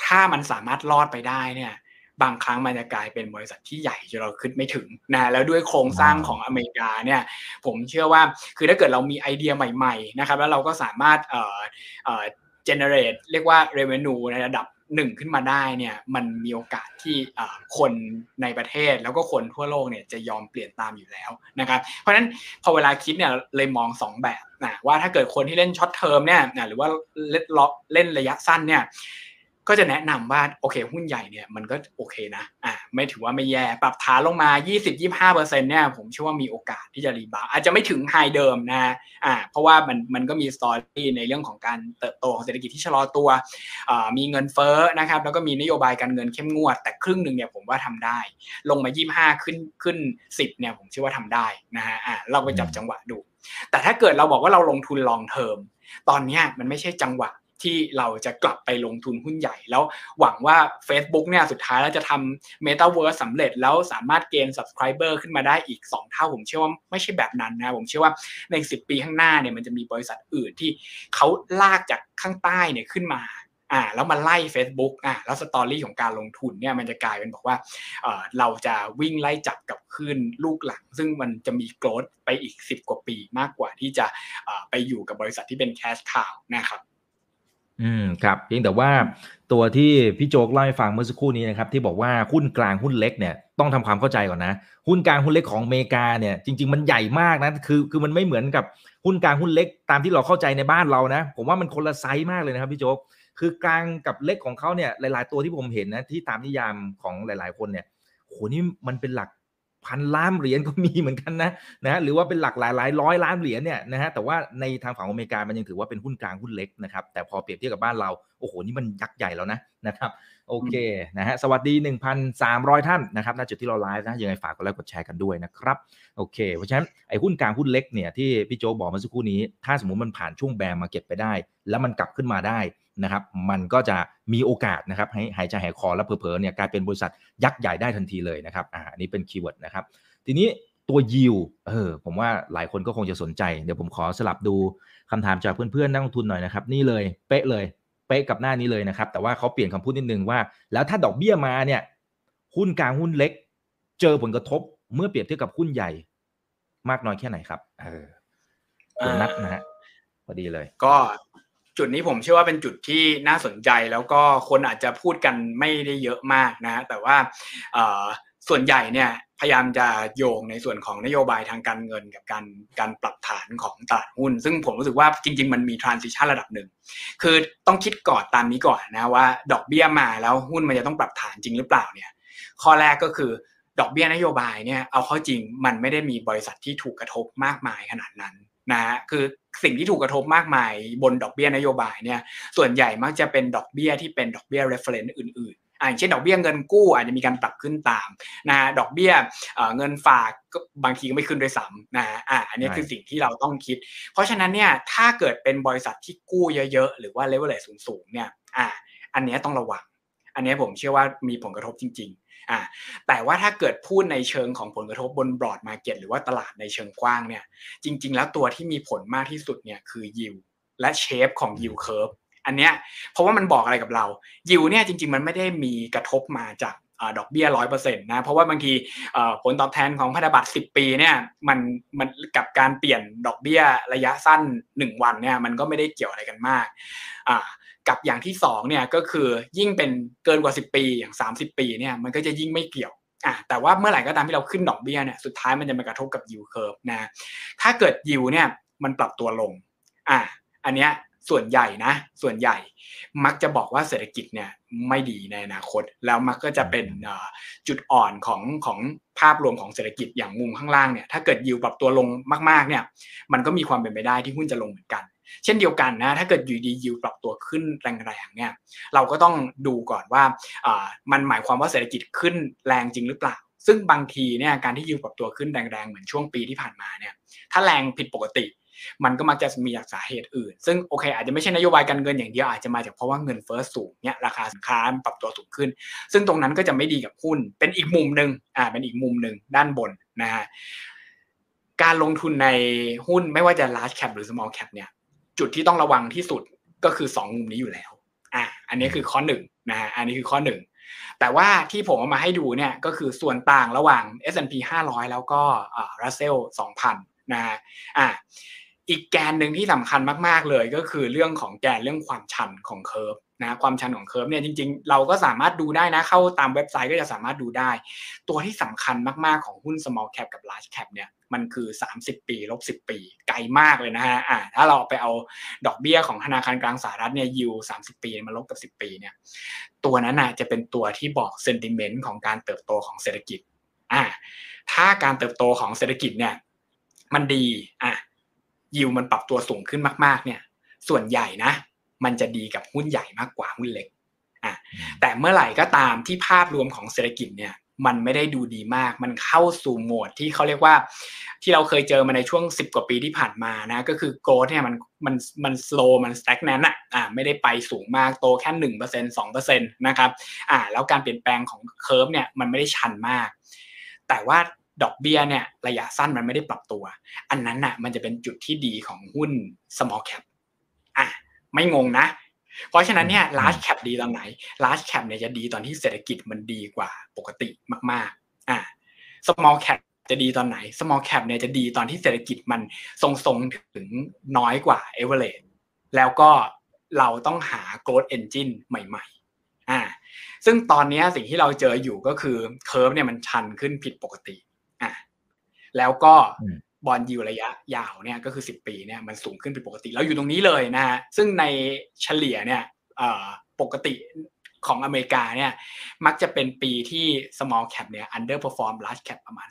ถ้ามันสามารถรอดไปได้เนี่ย บางครั้งมันจะกลายเป็นบริษัทที่ใหญ่จนเราขึ้นไม่ถึงนะแล้วด้วยโครงสร้างของอเมริกาเนี่ย ผมเชื่อว่าคือถ้าเกิดเรามีไอเดียใหม่ ๆ นะครับ แล้วเราก็สามารถเอ่อเอ่อ generate เรียกว่า revenue ในระดับ หนึ่งขึ้นมาได้เนี่ยมันมีโอกาสที่คนในประเทศแล้วก็คนทั่วโลกเนี่ยจะยอมเปลี่ยนตามอยู่แล้วนะครับเพราะฉะนั้นพอเวลาคิดเนี่ยเลยมอง 2 แบบนะว่าถ้าเกิดคนที่เล่น short term เนี่ยหรือว่าเล่นล็อกเล่นระยะสั้นเนี่ย ก็จะแนะนำว่าโอเคหุ้นใหญ่เนี่ยมันก็โอเคนะอ่าไม่ถือว่าไม่แย่ปรับฐานลงมา 20-25%เนี่ยผมเชื่อว่ามีโอกาสที่จะ rebound อาจจะไม่ถึง high เดิมนะอ่าเพราะว่ามันมันก็มี story ในเรื่องของการเติบโตของเศรษฐกิจที่ชะลอตัวอ่ามีเงินเฟ้อนะครับแล้วก็มีนโยบายการเงินเข้มงวด แต่ครึ่งหนึ่งเนี่ยผมว่าทำได้ ลงมา 25 ขึ้นขึ้น 10เนี่ยผมเชื่อว่าทำได้นะฮะอ่าเราไปจับจังหวะดู แต่ถ้าเกิดเราบอกว่าเราลงทุนลองเทอมตอนนี้มันไม่ใช่จังหวะ ที่เราจะกลับไปลงทุนหุ้นใหญ่ แล้วหวังว่า Facebook เนี่ยสุดท้ายแล้วจะทำ Metaverse สำเร็จแล้วสามารถเกณฑ์ Subscriber ขึ้นมาได้อีก 2 เท่า ผมเชื่อว่าไม่ใช่แบบนั้นนะผมเชื่อว่าใน 10 ปีข้างหน้าเนี่ยมันจะมีบริษัทอื่นที่เขาลากจากข้างใต้เนี่ยขึ้นมาอ่าแล้วมาไล่ Facebook อ่าแล้วสตอรี่ของการลงทุนเนี่ยมันจะกลายเป็นบอกว่าเออเราจะวิ่งไล่จับกับขึ้นลูกหลัง ซึ่งมันจะมีโกรดไปอีก 10 กว่าปีมากกว่าที่จะไปอยู่กับบริษัทที่เป็นแคชข่าวนะครับ อืมครับเพียงแต่ว่าตัวที่พี่โจ๊กเล่าให้ฟังเมื่อสักครู่นี้นะครับที่บอกว่าหุ้นกลางหุ้นเล็กเนี่ยต้องทำความเข้าใจก่อนนะ หุ้นกลางหุ้นเล็กของอเมริกาเนี่ยจริง ๆ มันใหญ่มากนะคือคือมันไม่เหมือนกับหุ้นกลางหุ้นเล็กตามที่เราเข้าใจในบ้านเรานะ ผมว่ามันคนละไซส์มากเลยนะครับพี่โจ๊กคือกลางกับเล็กของเขาเนี่ยหลาย ๆ ตัวที่ผมเห็นนะที่ตามนิยามของหลาย ๆ คนเนี่ยโหนี่มันเป็นหลัก พันล้านเหรียญก็มีเหมือนกันนะนะหรือว่าเป็นหลักหลายหลายร้อยล้านเหรียญเนี่ยนะฮะแต่ว่าในทางฝั่งอเมริกามันยังถือว่าเป็นหุ้นกลางหุ้นเล็กนะครับแต่พอเปรียบเทียบกับบ้านเราโอ้โหนี่มันยักษ์ใหญ่แล้วนะนะครับโอเคนะฮะสวัสดี 1,300 ท่านนะครับณจุดที่เราไลฟ์นะยังไงฝากกดไลค์กดแชร์กันด้วยนะครับโอเค เพราะฉะนั้นไอ้หุ้นกลางหุ้นเล็กเนี่ยที่พี่โจ๊กบอกเมื่อสักครู่นี้ ถ้าสมมติมันผ่านช่วง bear market ไปได้ แล้วมันกลับขึ้นมาได้ นะครับมันก็จะมีโอกาสนะครับให้หายใจหายคอแล้วเผลอๆเนี่ยกลายเป็นบริษัทยักษ์ใหญ่ได้ทันทีเลยนะครับอ่านี้เป็น keyword นะครับทีนี้ตัวยิวเออผมว่าหลายคนก็คงจะสนใจ เดี๋ยวผมขอสลับดูคำถามจากเพื่อนๆนักลงทุนหน่อยนะครับนี่เลยเป๊ะเลยเป๊ะกับหน้านี้เลยนะครับ แต่ว่าเขาเปลี่ยนคำพูดนิดนึงว่า แล้วถ้าดอกเบี้ยมาเนี่ยหุ้นกลางหุ้นเล็ก เจอผลกระทบเมื่อเปรียบเทียบกับหุ้นใหญ่ มากน้อยแค่ไหนครับ เออคุณนัทนะฮะพอดีเลย ก็ จุดนี้ผมเชื่อว่าเป็นจุดที่น่าสนใจแล้วก็คนอาจจะพูดกันไม่ได้เยอะมากนะ แต่ว่าส่วนใหญ่เนี่ยพยายามจะโยงในส่วนของนโยบายทางการเงินกับการการปรับฐานของตลาดหุ้น ซึ่งผมรู้สึกว่าจริง ๆ มันมี transition ระดับหนึ่ง คือต้องคิดก่อนตามนี้ก่อนนะว่า ดอกเบี้ยมาแล้วหุ้นมันจะต้องปรับฐานจริงหรือเปล่าเนี่ยข้อแรกก็คือดอกเบี้ยนโยบายเนี่ยเอาเข้าจริงมันไม่ได้มีบริษัทที่ถูกกระทบมากมายขนาดนั้นนะคือ สิ่งที่ถูกกระทบมากมายบนดอกเบี้ยนโยบายเนี่ยส่วนใหญ่มักจะเป็นดอกเบี้ยที่เป็นดอกเบี้ย reference อื่นอย่างเช่นดอกเบี้ยเงินกู้อาจจะมีการปรับขึ้นตามนะดอกเบี้ยเงินฝากก็บางทีก็ไม่ขึ้นด้วยซ้ำนะอ่าอันนี้คือสิ่งที่เราต้องคิด เพราะฉะนั้นเนี่ยถ้าเกิดเป็นบริษัทที่กู้เยอะๆ หรือว่าเลเวลเลสูงๆเนี่ยอ่าอันนี้ต้องระวัง อันนี้ผมเชื่อว่ามีผลกระทบจริง ๆ อ่าแต่ว่าถ้าเกิดพูดในเชิงของผลกระทบบน broad market หรือว่าตลาดในเชิงกว้างเนี่ย จริง ๆ แล้วตัวที่มีผลมากที่สุดเนี่ยคือ yield และ shape ของ yield curve อันเนี้ยเพราะว่ามันบอกอะไรกับเรายิวเนี่ยจริง ๆ มันไม่ได้มีกระทบมาจากดอกเบี้ยร้อยเปอร์เซ็นต์นะ เพราะว่าบางทีผลตอบแทนของพันธบัตร10ปีเนี่ยมันมันกับการเปลี่ยนดอกเบี้ยระยะสั้น1วันเนี่ยมันก็ไม่ได้เกี่ยวอะไรกันมาก กับอย่างที่2เนี่ยก็คือยิ่งเป็นเกินกว่า 10 ปีอย่าง 30 ปีเนี่ยมันก็จะยิ่งไม่เกี่ยวอะแต่ว่าเมื่อไหร่ก็ตามที่เราขึ้นดอกเบี้ยเนี่ยสุดท้ายมันจะมากระทบกับยิวเคิร์ฟนะถ้าเกิดยิวเนี่ยมันปรับตัวลงอะอันเนี้ยส่วนใหญ่นะ ส่วนใหญ่มักจะบอกว่าเศรษฐกิจเนี่ยไม่ดีในอนาคต แล้วมักก็จะเป็นจุดอ่อนของของภาพรวมของเศรษฐกิจอย่างมุมข้างล่างเนี่ยถ้าเกิดยิวปรับตัวลงมากๆเนี่ยมันก็มีความเป็นไปได้ที่หุ้นจะลงเหมือนกัน เช่นเดียวกันนะถ้าเกิดอยู่ดียิวปรับตัวขึ้นแรงๆเนี่ยเราก็ต้องดูก่อนว่ามันหมายความว่าเศรษฐกิจขึ้นแรงจริงหรือเปล่า ซึ่งบางทีเนี่ยการที่ยิวปรับตัวขึ้นแรงๆเหมือนช่วงปีที่ผ่านมาเนี่ยถ้าแรงผิดปกติ มันก็มักจะมีจากสาเหตุอื่น ซึ่งโอเค อาจจะไม่ใช่นโยบายการเงินอย่างเดียวอาจจะมาจากเพราะว่าเงินเฟ้อสูงเนี่ยราคาสินค้าปรับตัวสูงขึ้น ซึ่งตรงนั้นก็จะไม่ดีกับหุ้นเป็นอีกมุมหนึ่งอ่าเป็นอีกมุมหนึ่งด้านบนนะฮะการลงทุนในหุ้นไม่ว่าจะ large cap หรือ small cap เนี่ย จุดที่ต้องระวังที่สุดก็คือสองมุมนี้อยู่แล้ว อ่าอันนี้คือข้อหนึ่งนะฮะอันนี้คือข้อหนึ่งแต่ว่าที่ผมเอามาให้ดูเนี่ยก็คือส่วนต่างระหว่าง S&P 500 แล้วก็ Russell 2000 นะฮะอ่า อีกแกนหนึ่งที่สำคัญมาก ๆ เลยก็คือเรื่องของแกนเรื่องความชันของ curve นะความชันของ curve เนี่ยจริง ๆ เราก็สามารถดูได้นะเข้าตามเว็บไซต์ก็จะสามารถดูได้ ตัวที่สำคัญมากๆของหุ้น small cap กับ large cap เนี่ยมันคือ 30 ปีลบ10 ปี ไกลมากเลยนะฮะอ่าถ้าเราไปเอาดอกเบี้ยของธนาคารกลางสหรัฐเนี่ยยิว30ปีมาลบกับ 10 ปีเนี่ยตัวนั้นน่ะจะเป็นตัวที่บอก sentiment ของการเติบโตของเศรษฐกิจอ่าถ้าการเติบโตของเศรษฐกิจเนี่ยมันดีอะ ยิวมันปรับตัวสูงขึ้นมากๆ เนี่ย ส่วนใหญ่นะ มันจะดีกับหุ้นใหญ่มากกว่าหุ้นเล็กอะแต่เมื่อไหร่ก็ตามที่ภาพรวมของเศรษฐกิจเนี่ยมันไม่ได้ดูดีมาก มันเข้าสู่โหมดที่เขาเรียกว่า ที่เราเคยเจอมาในช่วง 10 กว่าปีที่ผ่านมานะ ก็คือ growth เนี่ยมันมันมัน slow มัน stagnant อะอ่าไม่ได้ไปสูงมากโตแค่หนึ่งเปอร์เซ็นสองเปอร์เซ็นต์นะครับอ่าแล้วการเปลี่ยนแปลงของ curve เนี่ยมันไม่ได้ชันมาก แต่ว่า ดอกเบี้ยเนี่ยระยะสั้นมันไม่ได้ปรับตัว อันนั้นน่ะมันจะเป็นจุดที่ดีของหุ้น small cap อะไม่งงนะ เพราะฉะนั้นเนี่ย large cap ดีตอนไหน large cap เนี่ยจะดีตอนที่เศรษฐกิจมันดีกว่าปกติมากๆอะ small cap จะดีตอนไหน small cap เนี่ยจะดีตอนที่เศรษฐกิจมันทรงๆถึงน้อยกว่า average แล้วก็เราต้องหา growth engine ใหม่ ๆ อ่า ซึ่งตอนนี้สิ่งที่เราเจออยู่ก็คือเคอร์ฟเนี่ยมันชันขึ้นผิดปกติอะ แล้วก็บอลยูระยะยาวเนี่ยก็คือ 10 ปีเนี่ยมันสูงขึ้นเป็นปกติแล้วอยู่ตรงนี้เลยนะฮะซึ่งในเฉลี่ยเนี่ยปกติของอเมริกาเนี่ยมักจะเป็นปีที่ small cap เนี่ย underperform large cap ประมาณ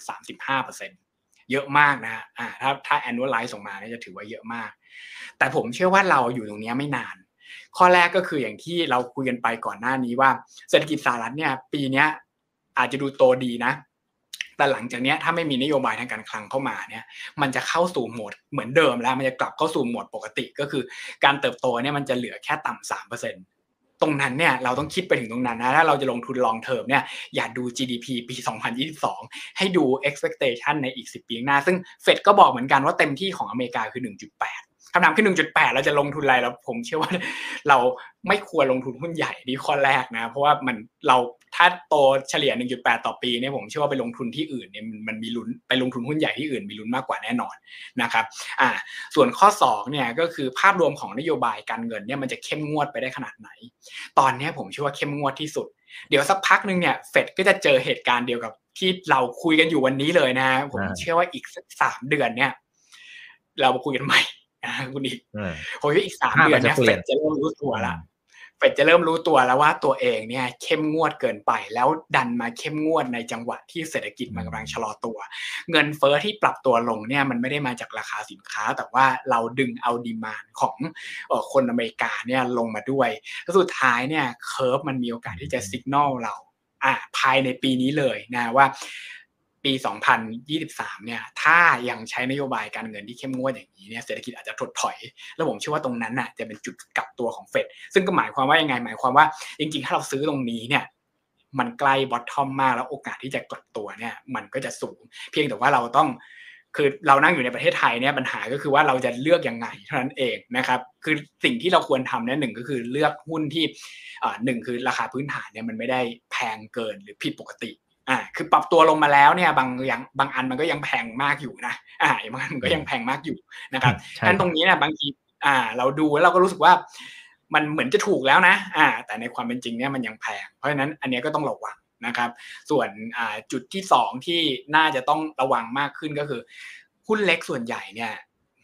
35%เยอะมากนะฮะอ่าถ้าถ้า annualize ส่งมาเนี่ยจะถือว่าเยอะมาก แต่ผมเชื่อว่าเราอยู่ตรงนี้ไม่นาน ข้อแรกก็คืออย่างที่เราคุยกันไปก่อนหน้านี้ว่าเศรษฐกิจสหรัฐเนี่ยปีนี้อาจจะดูโตดีนะ แต่หลังจากนี้ถ้าไม่มีนโยบายทางการคลังเข้ามาเนี่ย มันจะเข้าสู่โหมดเหมือนเดิมแล้ว มันจะกลับเข้าสู่โหมดปกติก็คือ การเติบโตเนี่ยมันจะเหลือแค่ต่ำสามเปอร์เซ็นตรงนั้นเนี่ยเราต้องคิดไปถึงตรงนั้นนะถ้าเราจะลงทุนลองเทอมเนี่ยอย่าดู GDP ปี 2022 ให้ดู expectation ในอีก 10 ปีหน้า ซึ่งเฟดก็บอกเหมือนกันว่าเต็มที่ของอเมริกาคือ 1.8คำถามคือ 1.8 เราจะลงทุนอะไรแล้วผมเชื่อว่าเราไม่ควรลงทุนหุ้นใหญ่นี่ข้อแรกนะ เพราะว่ามันเรา ถ้าโตเฉลี่ย 1.8 ต่อปีเนี่ยผมเชื่อว่าไปลงทุนที่อื่นเนี่ยมันมีลุ้นไปลงทุนหุ้นใหญ่ที่อื่นมีลุ้นมากกว่าแน่นอนนะครับอ่าส่วนข้อ2เนี่ยก็คือภาพรวมของนโยบายการเงินเนี่ยมันจะเข้มงวดไปได้ขนาดไหน ตอนนี้ผมเชื่อว่าเข้มงวดที่สุด เดี๋ยวสักพักหนึ่งเนี่ยเฟดก็จะเจอเหตุการณ์เดียวกับที่เราคุยกันอยู่วันนี้เลยนะ ผมเชื่อว่าอีกสักสามเดือนเนี่ย เรามาคุยกันใหม่นะคุณอีกผมว่าอีกสามเดือนเนี่ยเฟดจะเริ่มรู้ตัวละ เฟดจะเริ่มรู้ตัวแล้วว่าตัวเองเนี่ยเข้มงวดเกินไป แล้วดันมาเข้มงวดในจังหวะที่เศรษฐกิจมันกำลังชะลอตัว เงินเฟอ้อที่ปรับตัวลงเนี่ยมันไม่ได้มาจากราคาสินค้า แต่ว่าเราดึงเอาดีมานของคนอเมริกาเนี่ยลงมาด้วยแล้วสุดท้ายเนี่ยเคอร์ฟมันมีโอกาสที่จะสัญญาณเราอ่าภายในปีนี้เลยนะว่า ปี 2023 เนี่ย ถ้ายังใช้นโยบายการเงินที่เข้มงวดอย่างนี้เนี่ย เศรษฐกิจอาจจะถดถอย แล้วผมเชื่อว่าตรงนั้นน่ะจะเป็นจุดกลับตัวของเฟด ซึ่งก็หมายความว่ายังไง หมายความว่า จริง ๆ ถ้าเราซื้อตรงนี้เนี่ย มันใกล้บอททอมมาก แล้วโอกาสที่จะกลับตัวเนี่ย มันก็จะสูง เพียงแต่ว่าเราต้อง คือเรานั่งอยู่ในประเทศไทยเนี่ย ปัญหาก็คือว่าเราจะเลือกยังไงเท่านั้นเองนะครับ คือสิ่งที่เราควรทำเนี่ยหนึ่งก็คือเลือกหุ้นที่หนึ่งคือราคาพื้นฐานเนี่ยมันไม่ได้แพงเกินหรือผิดปกติ อ่าคือปรับตัวลงมาแล้วเนี่ยบางอย่างบางอันมันก็ยังแพงมากอยู่นะอ่าบางอันมันก็ยังแพงมากอยู่นะครับดังนั้นตรงนี้เนี่ยบางทีอ่า เราดูแล้วเราก็รู้สึกว่ามันเหมือนจะถูกแล้วนะ อ่า แต่ในความเป็นจริงเนี่ยมันยังแพง เพราะฉะนั้นอันนี้ก็ต้องระวังนะครับ ส่วนอ่าจุดที่สองที่น่าจะต้องระวังมากขึ้นก็คือหุ้นเล็กส่วนใหญ่เนี่ย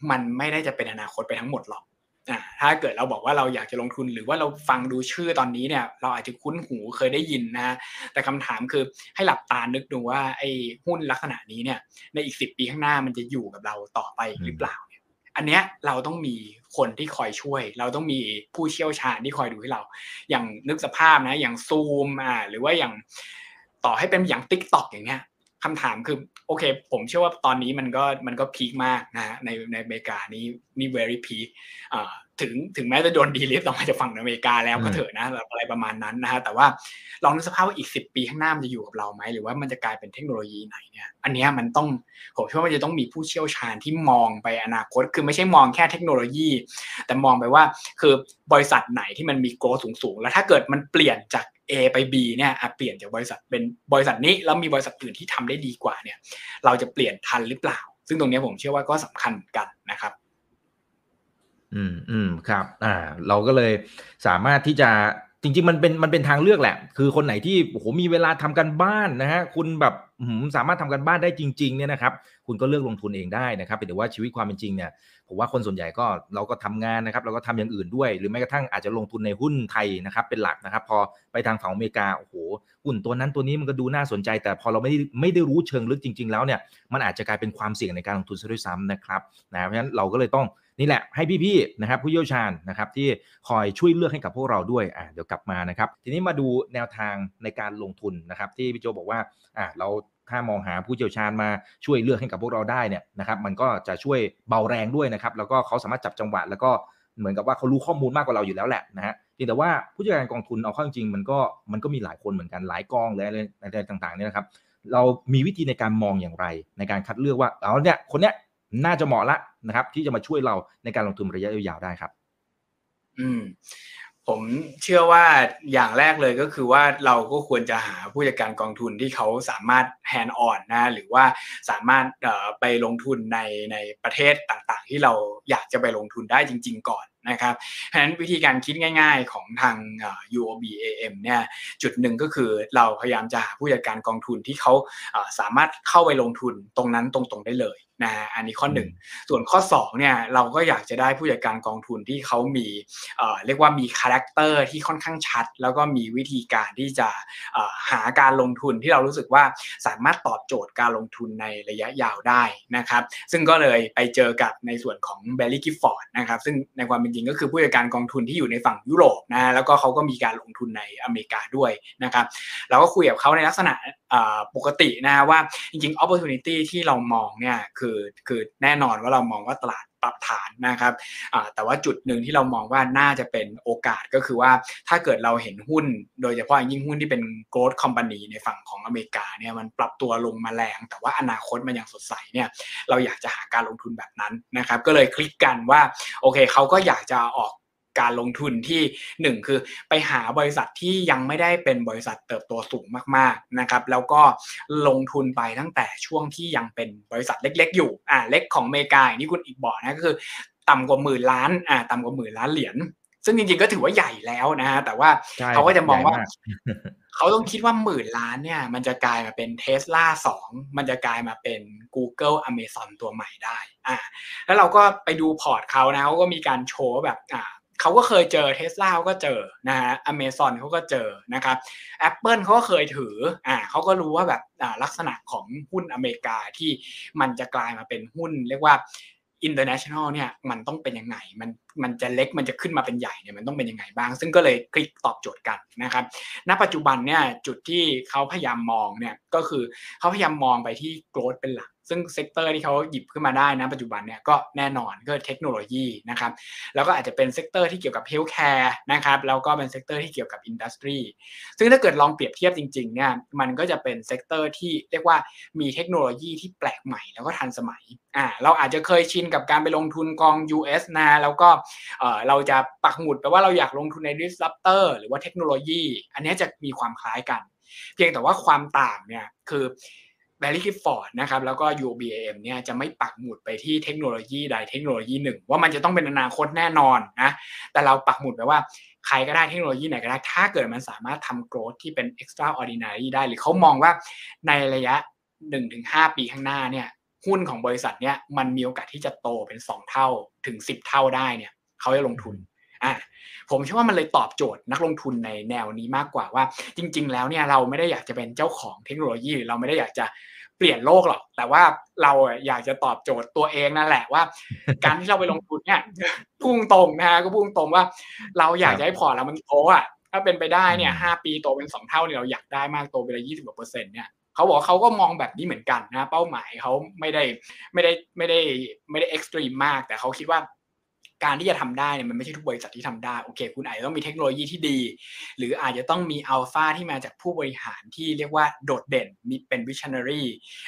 มันไม่ได้จะเป็นอนาคตไปทั้งหมดหรอกอ่า ถ้าเกิดเราบอกว่าเราอยากจะลงทุนหรือว่าเราฟังดูชื่อตอนนี้เนี่ย เราอาจจะคุ้นหูเคยได้ยินนะ แต่คำถามคือให้หลับตานึกดูว่าไอ้หุ้นลักษณะนี้เนี่ย ในอีกสิปีข้างหน้ามันจะอยู่กับเราต่อไปหรือเปล่าเนี่ย อันเนี้ยเราต้องมีคนที่คอยช่วย เราต้องมีผู้เชี่ยวชาญที่คอยดูให้เรา อย่างนึกสภาพนะ อย่างซูมอ่าหรือว่าอย่างต่อให้เป็นอย่างติ๊กต็อกอย่างเงี้ย คำถามคือโอเค ผมเชื่อว่าตอนนี้มันก็มันก็พีคมากนะในในอเมริกานี่นี่ very peak อ่าถึงถึงแม้จะโดนดีลิฟต์ออกมาจากฝั่งอเมริกาแล้วก็เถอะนะอะไรประมาณนั้นนะฮะแต่ว่าลองนึกสภาพว่าอีกสิปีข้างหน้ามันจะอยู่กับเราไหมหรือว่ามันจะกลายเป็นเทคโนโลยีไหนเนี่ยอันนี้มันต้องผมเชื่อว่ามันจะต้องมีผู้เชี่ยวชาญที่มองไปอนาคต คือไม่ใช่มองแค่เทคโนโลยี แต่มองไปว่าคือบริษัทไหนที่มันมีโกลสูงสูงแล้วถ้าเกิดมันเปลี่ยนจาก A ไป B เนี่ยเปลี่ยนจากบริษัทเป็นบริษัทนี้แล้วมีบริษัทอื่นที่ทำได้ดีกว่าเนี่ย เราจะเปลี่ยนทันหรือเปล่า ซึ่งตรงนี้ผมเชื่อว่าก็สำคัญกันนะครับ อืมอืมครับ อ่า เราก็เลยสามารถที่จะ จริงๆมันเป็นมันเป็นทางเลือกแหละ คือคนไหนที่โอ้โหมีเวลาทำกันบ้านนะฮะคุณแบบสามารถทำกันบ้านได้จริงๆเนี่ยนะครับคุณก็เลือกลงทุนเองได้นะครับแต่ว่าชีวิตความเป็นจริงเนี่ยผมว่าคนส่วนใหญ่ก็เราก็ทำงานนะครับเราก็ทำอย่างอื่นด้วย หรือแม้กระทั่งอาจจะลงทุนในหุ้นไทยนะครับเป็นหลักนะครับ พอไปทางฝั่งอเมริกาโอ้โหหุ้นตัวนั้นตัวนี้มันก็ดูน่าสนใจ แต่พอเราไม่ได้ไม่ได้รู้เชิงลึกจริง ๆ แล้วเนี่ยมันอาจจะกลายเป็นความเสี่ยงในการลงทุนซะด้วยซ้ำนะครับนะเพราะฉะนั้นเราก็เลยต้อง นี่แหละให้พี่ๆนะครับผู้เชี่ยวชาญนะครับที่คอยช่วยเลือกให้กับพวกเราด้วยอ่าเดี๋ยวกลับมานะครับ ทีนี้มาดูแนวทางในการลงทุนนะครับ ที่พี่โจบอกว่าอ่าเราถ้ามองหาผู้เชี่ยวชาญมาช่วยเลือกให้กับพวกเราได้เนี่ยนะครับ มันก็จะช่วยเบาแรงด้วยนะครับ แล้วก็เขาสามารถจับจังหวะ แล้วก็เหมือนกับว่าเขารู้ข้อมูลมากกว่าเราอยู่แล้วแหละนะฮะเพียงแต่ว่าผู้จัดการกองทุนเอาเข้าจริงมันก็มันก็มีหลายคนเหมือนกันหลายกองเลยอะไรต่างๆเนี่ยนะครับ เรามีวิธีในการมองอย่างไรในการคัดเลือกว่าเอาเนี่ยคนเนี้ย น่าจะเหมาะละนะครับ ที่จะมาช่วยเราในการลงทุนระยะยาวได้ครับ อืมผมเชื่อว่าอย่างแรกเลยก็คือว่าเราก็ควรจะหาผู้จัดการกองทุนที่เขาสามารถแฮนด์ออนนะหรือว่าสามารถไปลงทุนในในประเทศต่างๆ ที่เราอยากจะไปลงทุนได้จริง ๆ ก่อนนะครับเพราะฉะนั้นวิธีการคิดง่าย ๆ ของทาง UOB AM เนี่ยจุดหนึ่งก็คือเราพยายามจะหาผู้จัดการกองทุนที่เขาสามารถเข้าไปลงทุนตรงนั้นตรงๆได้เลย นะอันนี้ข้อหนึ่งส่วนข้อ2เนี่ยเราก็อยากจะได้ผู้จัดการกองทุนที่เขามีเรียกว่ามี character ที่ค่อนข้างชัด แล้วก็มีวิธีการที่จะหาการลงทุนที่เรารู้สึกว่าสามารถตอบโจทย์การลงทุนในระยะยาวได้นะครับซึ่งก็เลยไปเจอกับในส่วนของ Baillie Gifford นะครับซึ่งในความเป็นจริงก็คือผู้จัดการกองทุนที่อยู่ในฝั่งยุโรปนะแล้วก็เขาก็มีการลงทุนในอเมริกาด้วยนะครับเราก็คุยกับเขาในลักษณะ ปกตินะว่าจริงๆ opportunity ที่เรามองเนี่ยคือคือแน่นอนว่าเรามองว่าตลาดปรับฐานนะครับแต่ว่าจุดหนึ่งที่เรามองว่าน่าจะเป็นโอกาสก็คือว่าถ้าเกิดเราเห็นหุ้น โดยเฉพาะยิ่งหุ้นที่เป็น growth company ในฝั่งของอเมริกาเนี่ยมันปรับตัวลงมาแรง แต่ว่าอนาคตมันยังสดใสเนี่ยเราอยากจะหาการลงทุนแบบนั้นนะครับก็เลยคลิกกันว่าโอเคเขาก็อยากจะออก การลงทุนที่ 1 คือไปหาบริษัทที่ยังไม่ได้เป็นบริษัทเติบโตสูงมากๆนะครับแล้วก็ลงทุนไปตั้งแต่ช่วงที่ยังเป็นบริษัทเล็ก ๆ อยู่อ่าเล็กของอเมริกาอย่างที่คุณอีกบอกนะก็คือ ต่ำกว่าหมื่นล้านอ่าต่ำกว่าหมื่นล้านเหรียญซึ่งจริงๆก็ถือว่าใหญ่แล้วนะฮะแต่ว่าเขาก็จะมองว่าเขาต้องคิดว่าหมื่นล้านเนี่ย มันจะกลายมาเป็นเทสลาสองมันจะกลายมาเป็น Google Amazon ตัวใหม่ได้อ่าแล้วเราก็ไปดูพอร์ตเขานะเขาก็มีการโชว์แบบอ่า เขาก็เคยเจอเทสลาเขาก็เจอนะฮะอเมซอนเขาก็เจอนะครับ Apple เขาก็เคยถืออ่าเขาก็รู้ว่าแบบอ่าลักษณะของหุ้นอเมริกาที่มันจะกลายมาเป็นหุ้น เรียกว่า international เนี่ยมันต้องเป็นยังไงมันมันจะเล็กมันจะขึ้นมาเป็นใหญ่เนี่ยมันต้องเป็นยังไงบ้าง ซึ่งก็เลยคลิกตอบโจทย์กันนะครับณปัจจุบันเนี่ยจุดที่เขาพยายามมองเนี่ยก็คือเขาพยายามมองไปที่ growth เป็นหลัก ซึ่ง sector ที่เขาหยิบขึ้นมาได้นะปัจจุบันเนี่ยก็แน่นอนก็เทคโนโลยีนะครับแล้วก็อาจจะเป็น sector ที่เกี่ยวกับ healthcare นะครับแล้วก็เป็น sector ที่เกี่ยวกับ industry ซึ่งถ้าเกิดลองเปรียบเทียบจริงๆเนี่ยมันก็จะเป็น sector ที่เรียกว่ามีเทคโนโลยีที่แปลกใหม่แล้วก็ทันสมัยอ่าเราอาจจะเคยชินกับการไปลงทุนกอง US นะแล้วก็เออเราจะปักหมุดไปว่าเราอยากลงทุนใน disruptor หรือว่าเทคโนโลยี อันนี้จะมีความคล้ายกัน เพียงแต่ว่าความต่างเนี่ยคือ แบร r ี y ิฟฟอร์ดนะครับแล้วก็ UBM เนี่ยจะไม่ปักหมุดไปที่เทคโนโลยีใดเทคโนโลยีหนึ่ง ว่ามันจะต้องเป็นอนาคตแน่นอนนะแต่เราปักหมุดไปว่าใครก็ได้เทคโนโลยีไหนก็ได้ ถ้าเกิดมันสามารถทำโกรธที่เป็น extraordinary ได้ หรือเขามองว่าในระยะ 1-5 ปีข้างหน้าเนี่ยหุ้นของบริษัทเนี่ยมันมีโอกาสที่จะโตเป็น 2 เท่าถึง 10 เท่าได้เนี่ยเขาจะลงทุน อะผมเชื่อว่ามันเลยตอบโจทย์นักลงทุนในแนวนี้มากกว่าว่า จริง ๆ แล้วเนี่ยเราไม่ได้อยากจะเป็นเจ้าของเทคโนโลยี เราไม่ได้อยากจะเปลี่ยนโลกหรอกแต่ว่าเราอยากจะตอบโจทย์ตัวเองนั่นแหละว่า การที่เราไปลงทุนเนี่ยพุ่งตรงนะฮะก็พุ่งตรงว่า เราอยากจะให้พอร์ตเรามันโตอะถ้าเป็นไปได้เนี่ยห้าปีโตเป็นสองเท่าเนี่ยเราอยากได้มากโตไปเลยยี่สิบกว่าเปอร์เซ็นต์เนี่ยเขาบอกเขาก็มองแบบนี้เหมือนกันนะ เป้าหมายเขาไม่ได้ไม่ได้ไม่ได้ไม่ได้ extreme มาก แต่เขาคิดว่า การที่จะทำได้เนี่ยมันไม่ใช่ทุกบริษัทที่ทำได้โอเค คุณอาจจะต้องมีเทคโนโลยีที่ดี หรืออาจจะต้องมีอัลฟาที่มาจากผู้บริหารที่เรียกว่าโดดเด่นมีเป็น visionary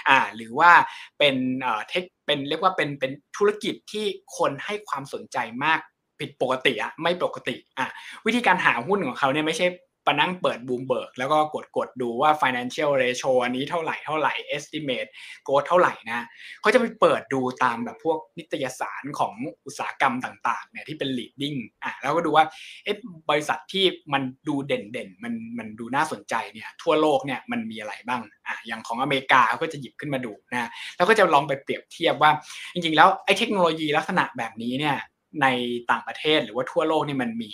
อ่าหรือว่าเป็นเอ่อ tech เป็นเรียกว่าเป็นเป็นธุรกิจที่คนให้ความสนใจมากผิดปกติอะไม่ปกติอะวิธีการหาหุ้นของเขาเนี่ยไม่ใช่ ปนั่งเปิดบูมเบิร์กแล้วก็กดกดดูว่า financial ratio อันนี้เท่าไหร่เท่าไหร่ estimate growth เท่าไหร่นะเขาจะไปเปิดดูตามแบบพวกนิตยสารของอุตสาหกรรมต่างๆเนี่ยที่เป็น leading อะแล้วก็ดูว่าเอ๊ะบริษัทที่มันดูเด่นๆมันมันดูน่าสนใจเนี่ยทั่วโลกเนี่ยมันมีอะไรบ้างอะอย่างของอเมริกาเขาก็จะหยิบขึ้นมาดูนะแล้วก็จะลองไปเปรียบเทียบว่า จริงๆ แล้วไอ้เทคโนโลยีลักษณะแบบนี้เนี่ย ในต่างประเทศหรือว่าทั่วโลกนี่มันมี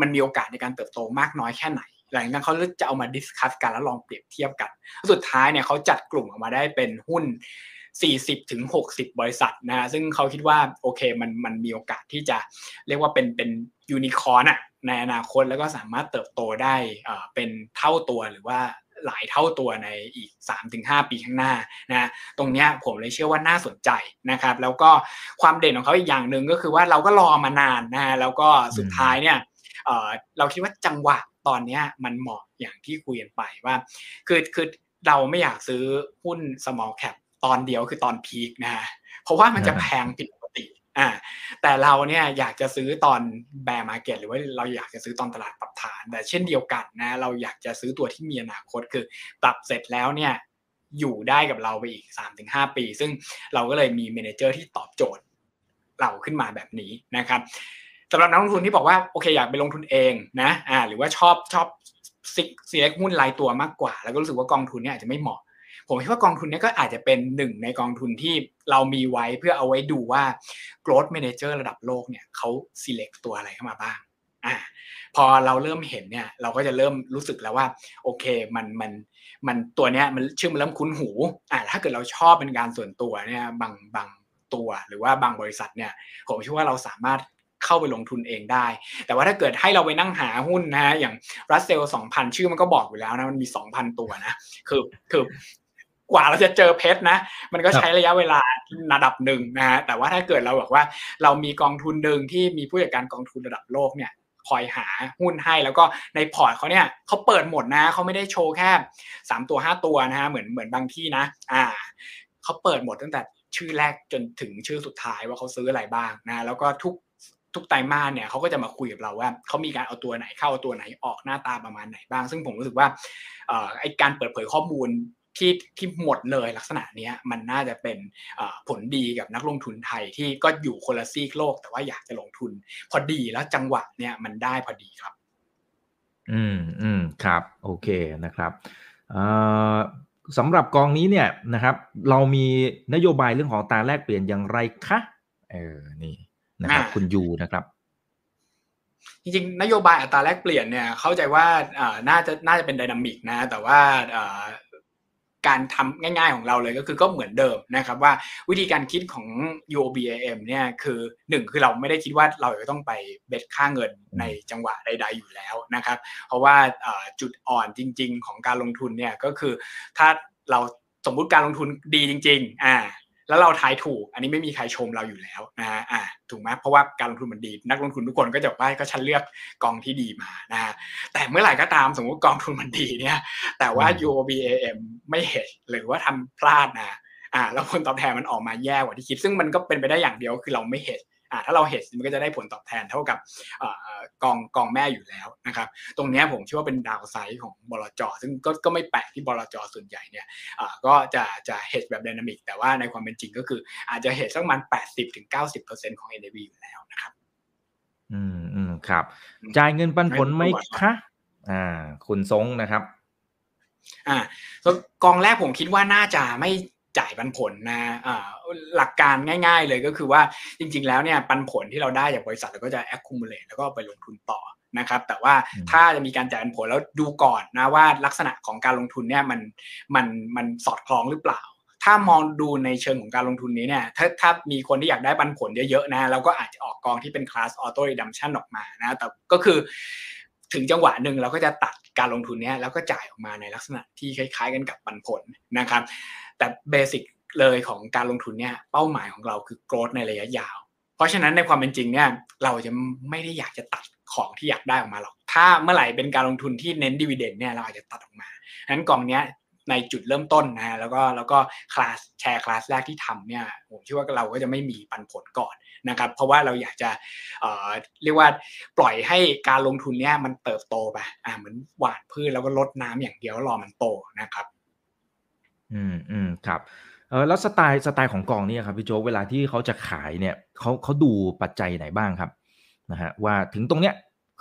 มันมีโอกาสในการเติบโตมากน้อยแค่ไหน หลังจากนั้นเขาจะเอามา discuss กันแล้วลองเปรียบเทียบกัน สุดท้ายเนี่ยเขาจัดกลุ่มออกมาได้เป็นหุ้น 40ถึง60 บริษัทนะฮะซึ่งเขาคิดว่าโอเคมันมันมีโอกาสที่จะเรียกว่าเป็นเป็นยูนิคอร์นอะในอนาคตแล้วก็สามารถเติบโตได้เป็นเท่าตัวหรือว่า หลายเท่าตัวในอีก 3-5 ปีข้างหน้านะตรงนี้ผมเลยเชื่อว่าน่าสนใจนะครับ แล้วก็ความเด่นของเขาอีกอย่างหนึ่งก็คือว่าเราก็รอมานานนะฮะแล้วก็สุดท้ายเนี่ยเราคิดว่าจังหวะตอนนี้มันเหมาะอย่างที่คุยกันไปว่า คือคือเราไม่อยากซื้อหุ้น small cap ตอนเดียวคือตอนพีคนะฮะเพราะว่ามันจะแพงผิดปกติ อ่าแต่เราเนี่ยอยากจะซื้อตอนแบร์มาเก็ตหรือว่าเราอยากจะซื้อตอนตลาดปรับฐาน แต่เช่นเดียวกันนะ เราอยากจะซื้อตัวที่มีอนาคตคือปรับเสร็จแล้วเนี่ยอยู่ได้กับเราไปอีก 3-5 ปี ซึ่งเราก็เลยมีเมนเจอร์ที่ตอบโจทย์เราขึ้นมาแบบนี้นะครับสำหรับนักลงทุนที่บอกว่าโอเคอยากไปลงทุนเองนะอ่าหรือว่าชอบชอบซิกซีเล็กหุ้นรายตัวมากกว่า แล้วก็รู้สึกว่ากองทุนเนี่ยอาจจะไม่เหมาะ ผมคิดว่ากองทุนนี้ก็อาจจะเป็นหนึ่งในกองทุนที่เรามีไว้เพื่อเอาไว้ดูว่า growth manager ระดับโลกเนี่ยเขา select ตัวอะไรเข้ามาบ้างอ่าพอเราเริ่มเห็นเนี่ยเราก็จะเริ่มรู้สึกแล้วว่า โอเคมันมันมันตัวเนี้ยมันชื่อมันเริ่มคุ้นหูอ่าถ้าเกิดเราชอบเป็นการส่วนตัวเนี่ยบางบางตัวหรือว่าบางบริษัทเนี่ยผมเชื่อว่าเราสามารถเข้าไปลงทุนเองได้ แต่ว่าถ้าเกิดให้เราไปนั่งหาหุ้นนะฮะอย่างรัสเซลสองพันชื่อมันก็บอกอยู่แล้วนะมันมีสองพันตัวนะคือคือ กว่าเราจะเจอเพชรนะ มันก็ใช้ระยะเวลาระดับหนึ่งนะฮะแต่ว่าถ้าเกิดเราบอกว่าเรามีกองทุนหนึ่งที่มีผู้จัดการกองทุนระดับโลกเนี่ยคอยหาหุ้นให้แล้วก็ในพอร์ตเขาเนี่ยเขาเปิดหมดนะเขาไม่ได้โชว์แค่สามตัวห้าตัวนะฮะเหมือนเหมือนบางที่นะ อ่าเขาเปิดหมดตั้งแต่ชื่อแรกจนถึงชื่อสุดท้ายว่าเขาซื้ออะไรบ้างนะแล้วก็ทุกทุกไตรมาสเนี่ยเขาก็จะมาคุยกับเราว่าเขามีการเอาตัวไหนเข้าตัวไหนออกหน้าตาประมาณไหนบ้าง ซึ่งผมรู้สึกว่าไอการเปิดเผยข้อมูล ที่ที่หมดเลยลักษณะนี้มันน่าจะเป็นผลดีกับนักลงทุนไทยที่ก็อยู่คนละซีกโลก แต่ว่าอยากจะลงทุน พอดีแล้วจังหวะเนี่ยมันได้พอดีครับ อืมอืมครับ โอเคนะครับสำหรับกองนี้เนี่ยนะครับ เรามีนโยบายเรื่องของตาแลกเปลี่ยนอย่างไรคะเออนี่นะครับคุณยูนะครับจริงๆนโยบายอัตราแลกเปลี่ยนเนี่ยเข้าใจว่าน่าจะน่าจะเป็นดินามิกนะ แต่ว่า การทำง่ายๆของเราเลยก็คือก็เหมือนเดิมนะครับว่าวิธีการคิดของ UOBIM เนี่ยคือหนึ่งคือเราไม่ได้คิดว่าเราจะต้องไปเบ็ดค่าเงินในจังหวะใดๆอยู่แล้วนะครับ เพราะว่าจุดอ่อนจริง ๆ ของการลงทุนเนี่ยก็คือถ้าเราสมมุติการลงทุนดีจริง ๆ อ่า แล้วเราทายถูก อันนี้ไม่มีใครชมเราอยู่แล้วนะฮะอ่าถูกไหมเพราะว่าการลงทุนมันดี นักลงทุนทุกคนก็จะว่าก็ฉันเลือกกองที่ดีมานะฮะแต่เมื่อไหร่ก็ตามสมมติกองทุนมันดีเนี่ย แต่ว่า UOBAM ไม่เห็นหรือว่าทำพลาดนะอ่าแล้วผลตอบแทนมันออกมาแย่กว่าที่คิด ซึ่งมันก็เป็นไปได้อย่างเดียวคือเราไม่เห็นอ่า ถ้าเราเห็ดมันก็จะได้ผลตอบแทนเท่ากับกองกองแม่อยู่แล้วนะครับ ตรงนี้ผมเชื่อว่าเป็นดาวไซด์ของบลจซึ่งก็ก็ไม่แปลกที่บลจส่วนใหญ่เนี่ยก็จะจะเฮดแบบดินามิกแต่ว่าในความเป็นจริงก็คืออาจจะเฮดสักมันแปดสิบถึงเก้าสิบเปอร์เซ็นของ NAV อยู่แล้วนะครับ อืมอืมครับ จ่ายเงินปันผลไหมคะอ่า คุณทรงนะครับ อ่ากองแรกผมคิดว่าน่าจะไม่ จ่ายปันผลนะหลักการง่าย ๆ เลยก็คือว่าจริง ๆ แล้วเนี่ยปันผลที่เราได้จากบริษัทเราก็จะ accumulate แล้วก็ไปลงทุนต่อนะครับแต่ว่าถ้าจะมีการจ่ายปันผลแล้วดูก่อนนะว่าลักษณะของการลงทุนเนี่ยมันมันมันสอดคล้องหรือเปล่า ถ้ามองดูในเชิงของการลงทุนนี้เนี่ยถ้าถ้ามีคนที่อยากได้ปันผลเยอะๆนะเราก็อาจจะออกกองที่เป็นคลาสออโต้รีดัมชันออกมานะแต่ก็คือ ถึงจังหวะหนึ่งเราก็จะตัดการลงทุนนี้แล้วก็จ่ายออกมาในลักษณะที่คล้าย ๆ กันกับปันผลนะครับ แต่เบสิกเลยของการลงทุนเนี่ยเป้าหมายของเราคือโกรธในระยะยาว เพราะฉะนั้นในความเป็นจริงเนี่ยเราจะไม่ได้อยากจะตัดของที่อยากได้ออกมาหรอก ถ้าเมื่อไหร่เป็นการลงทุนที่เน้นดีเวเดนเนี่ยเราอาจจะตัดออกมาฉะนั้นกองเนี้ย ในจุดเริ่มต้นนะแล้วก็แล้วก็คลาสแชร์คลาสแรกที่ทำเนี่ยผมคิดว่าเราก็จะไม่มีปันผลก่อนนะครับ เพราะว่าเราอยากจะเอ่อเรียกว่าปล่อยให้การลงทุนเนี่ยมันเติบโตไปอ่าเหมือนหว่านพืชแล้วก็ลดน้ำอย่างเดียวรอมันโตนะครับ อืมอืมครับเออแล้วสไตล์สไตล์ของกองนี่ครับพี่โจ๊กเวลาที่เขาจะขายเนี่ยเขาเขาดูปัจจัยไหนบ้างครับนะฮะว่าถึงตรงเนี้ย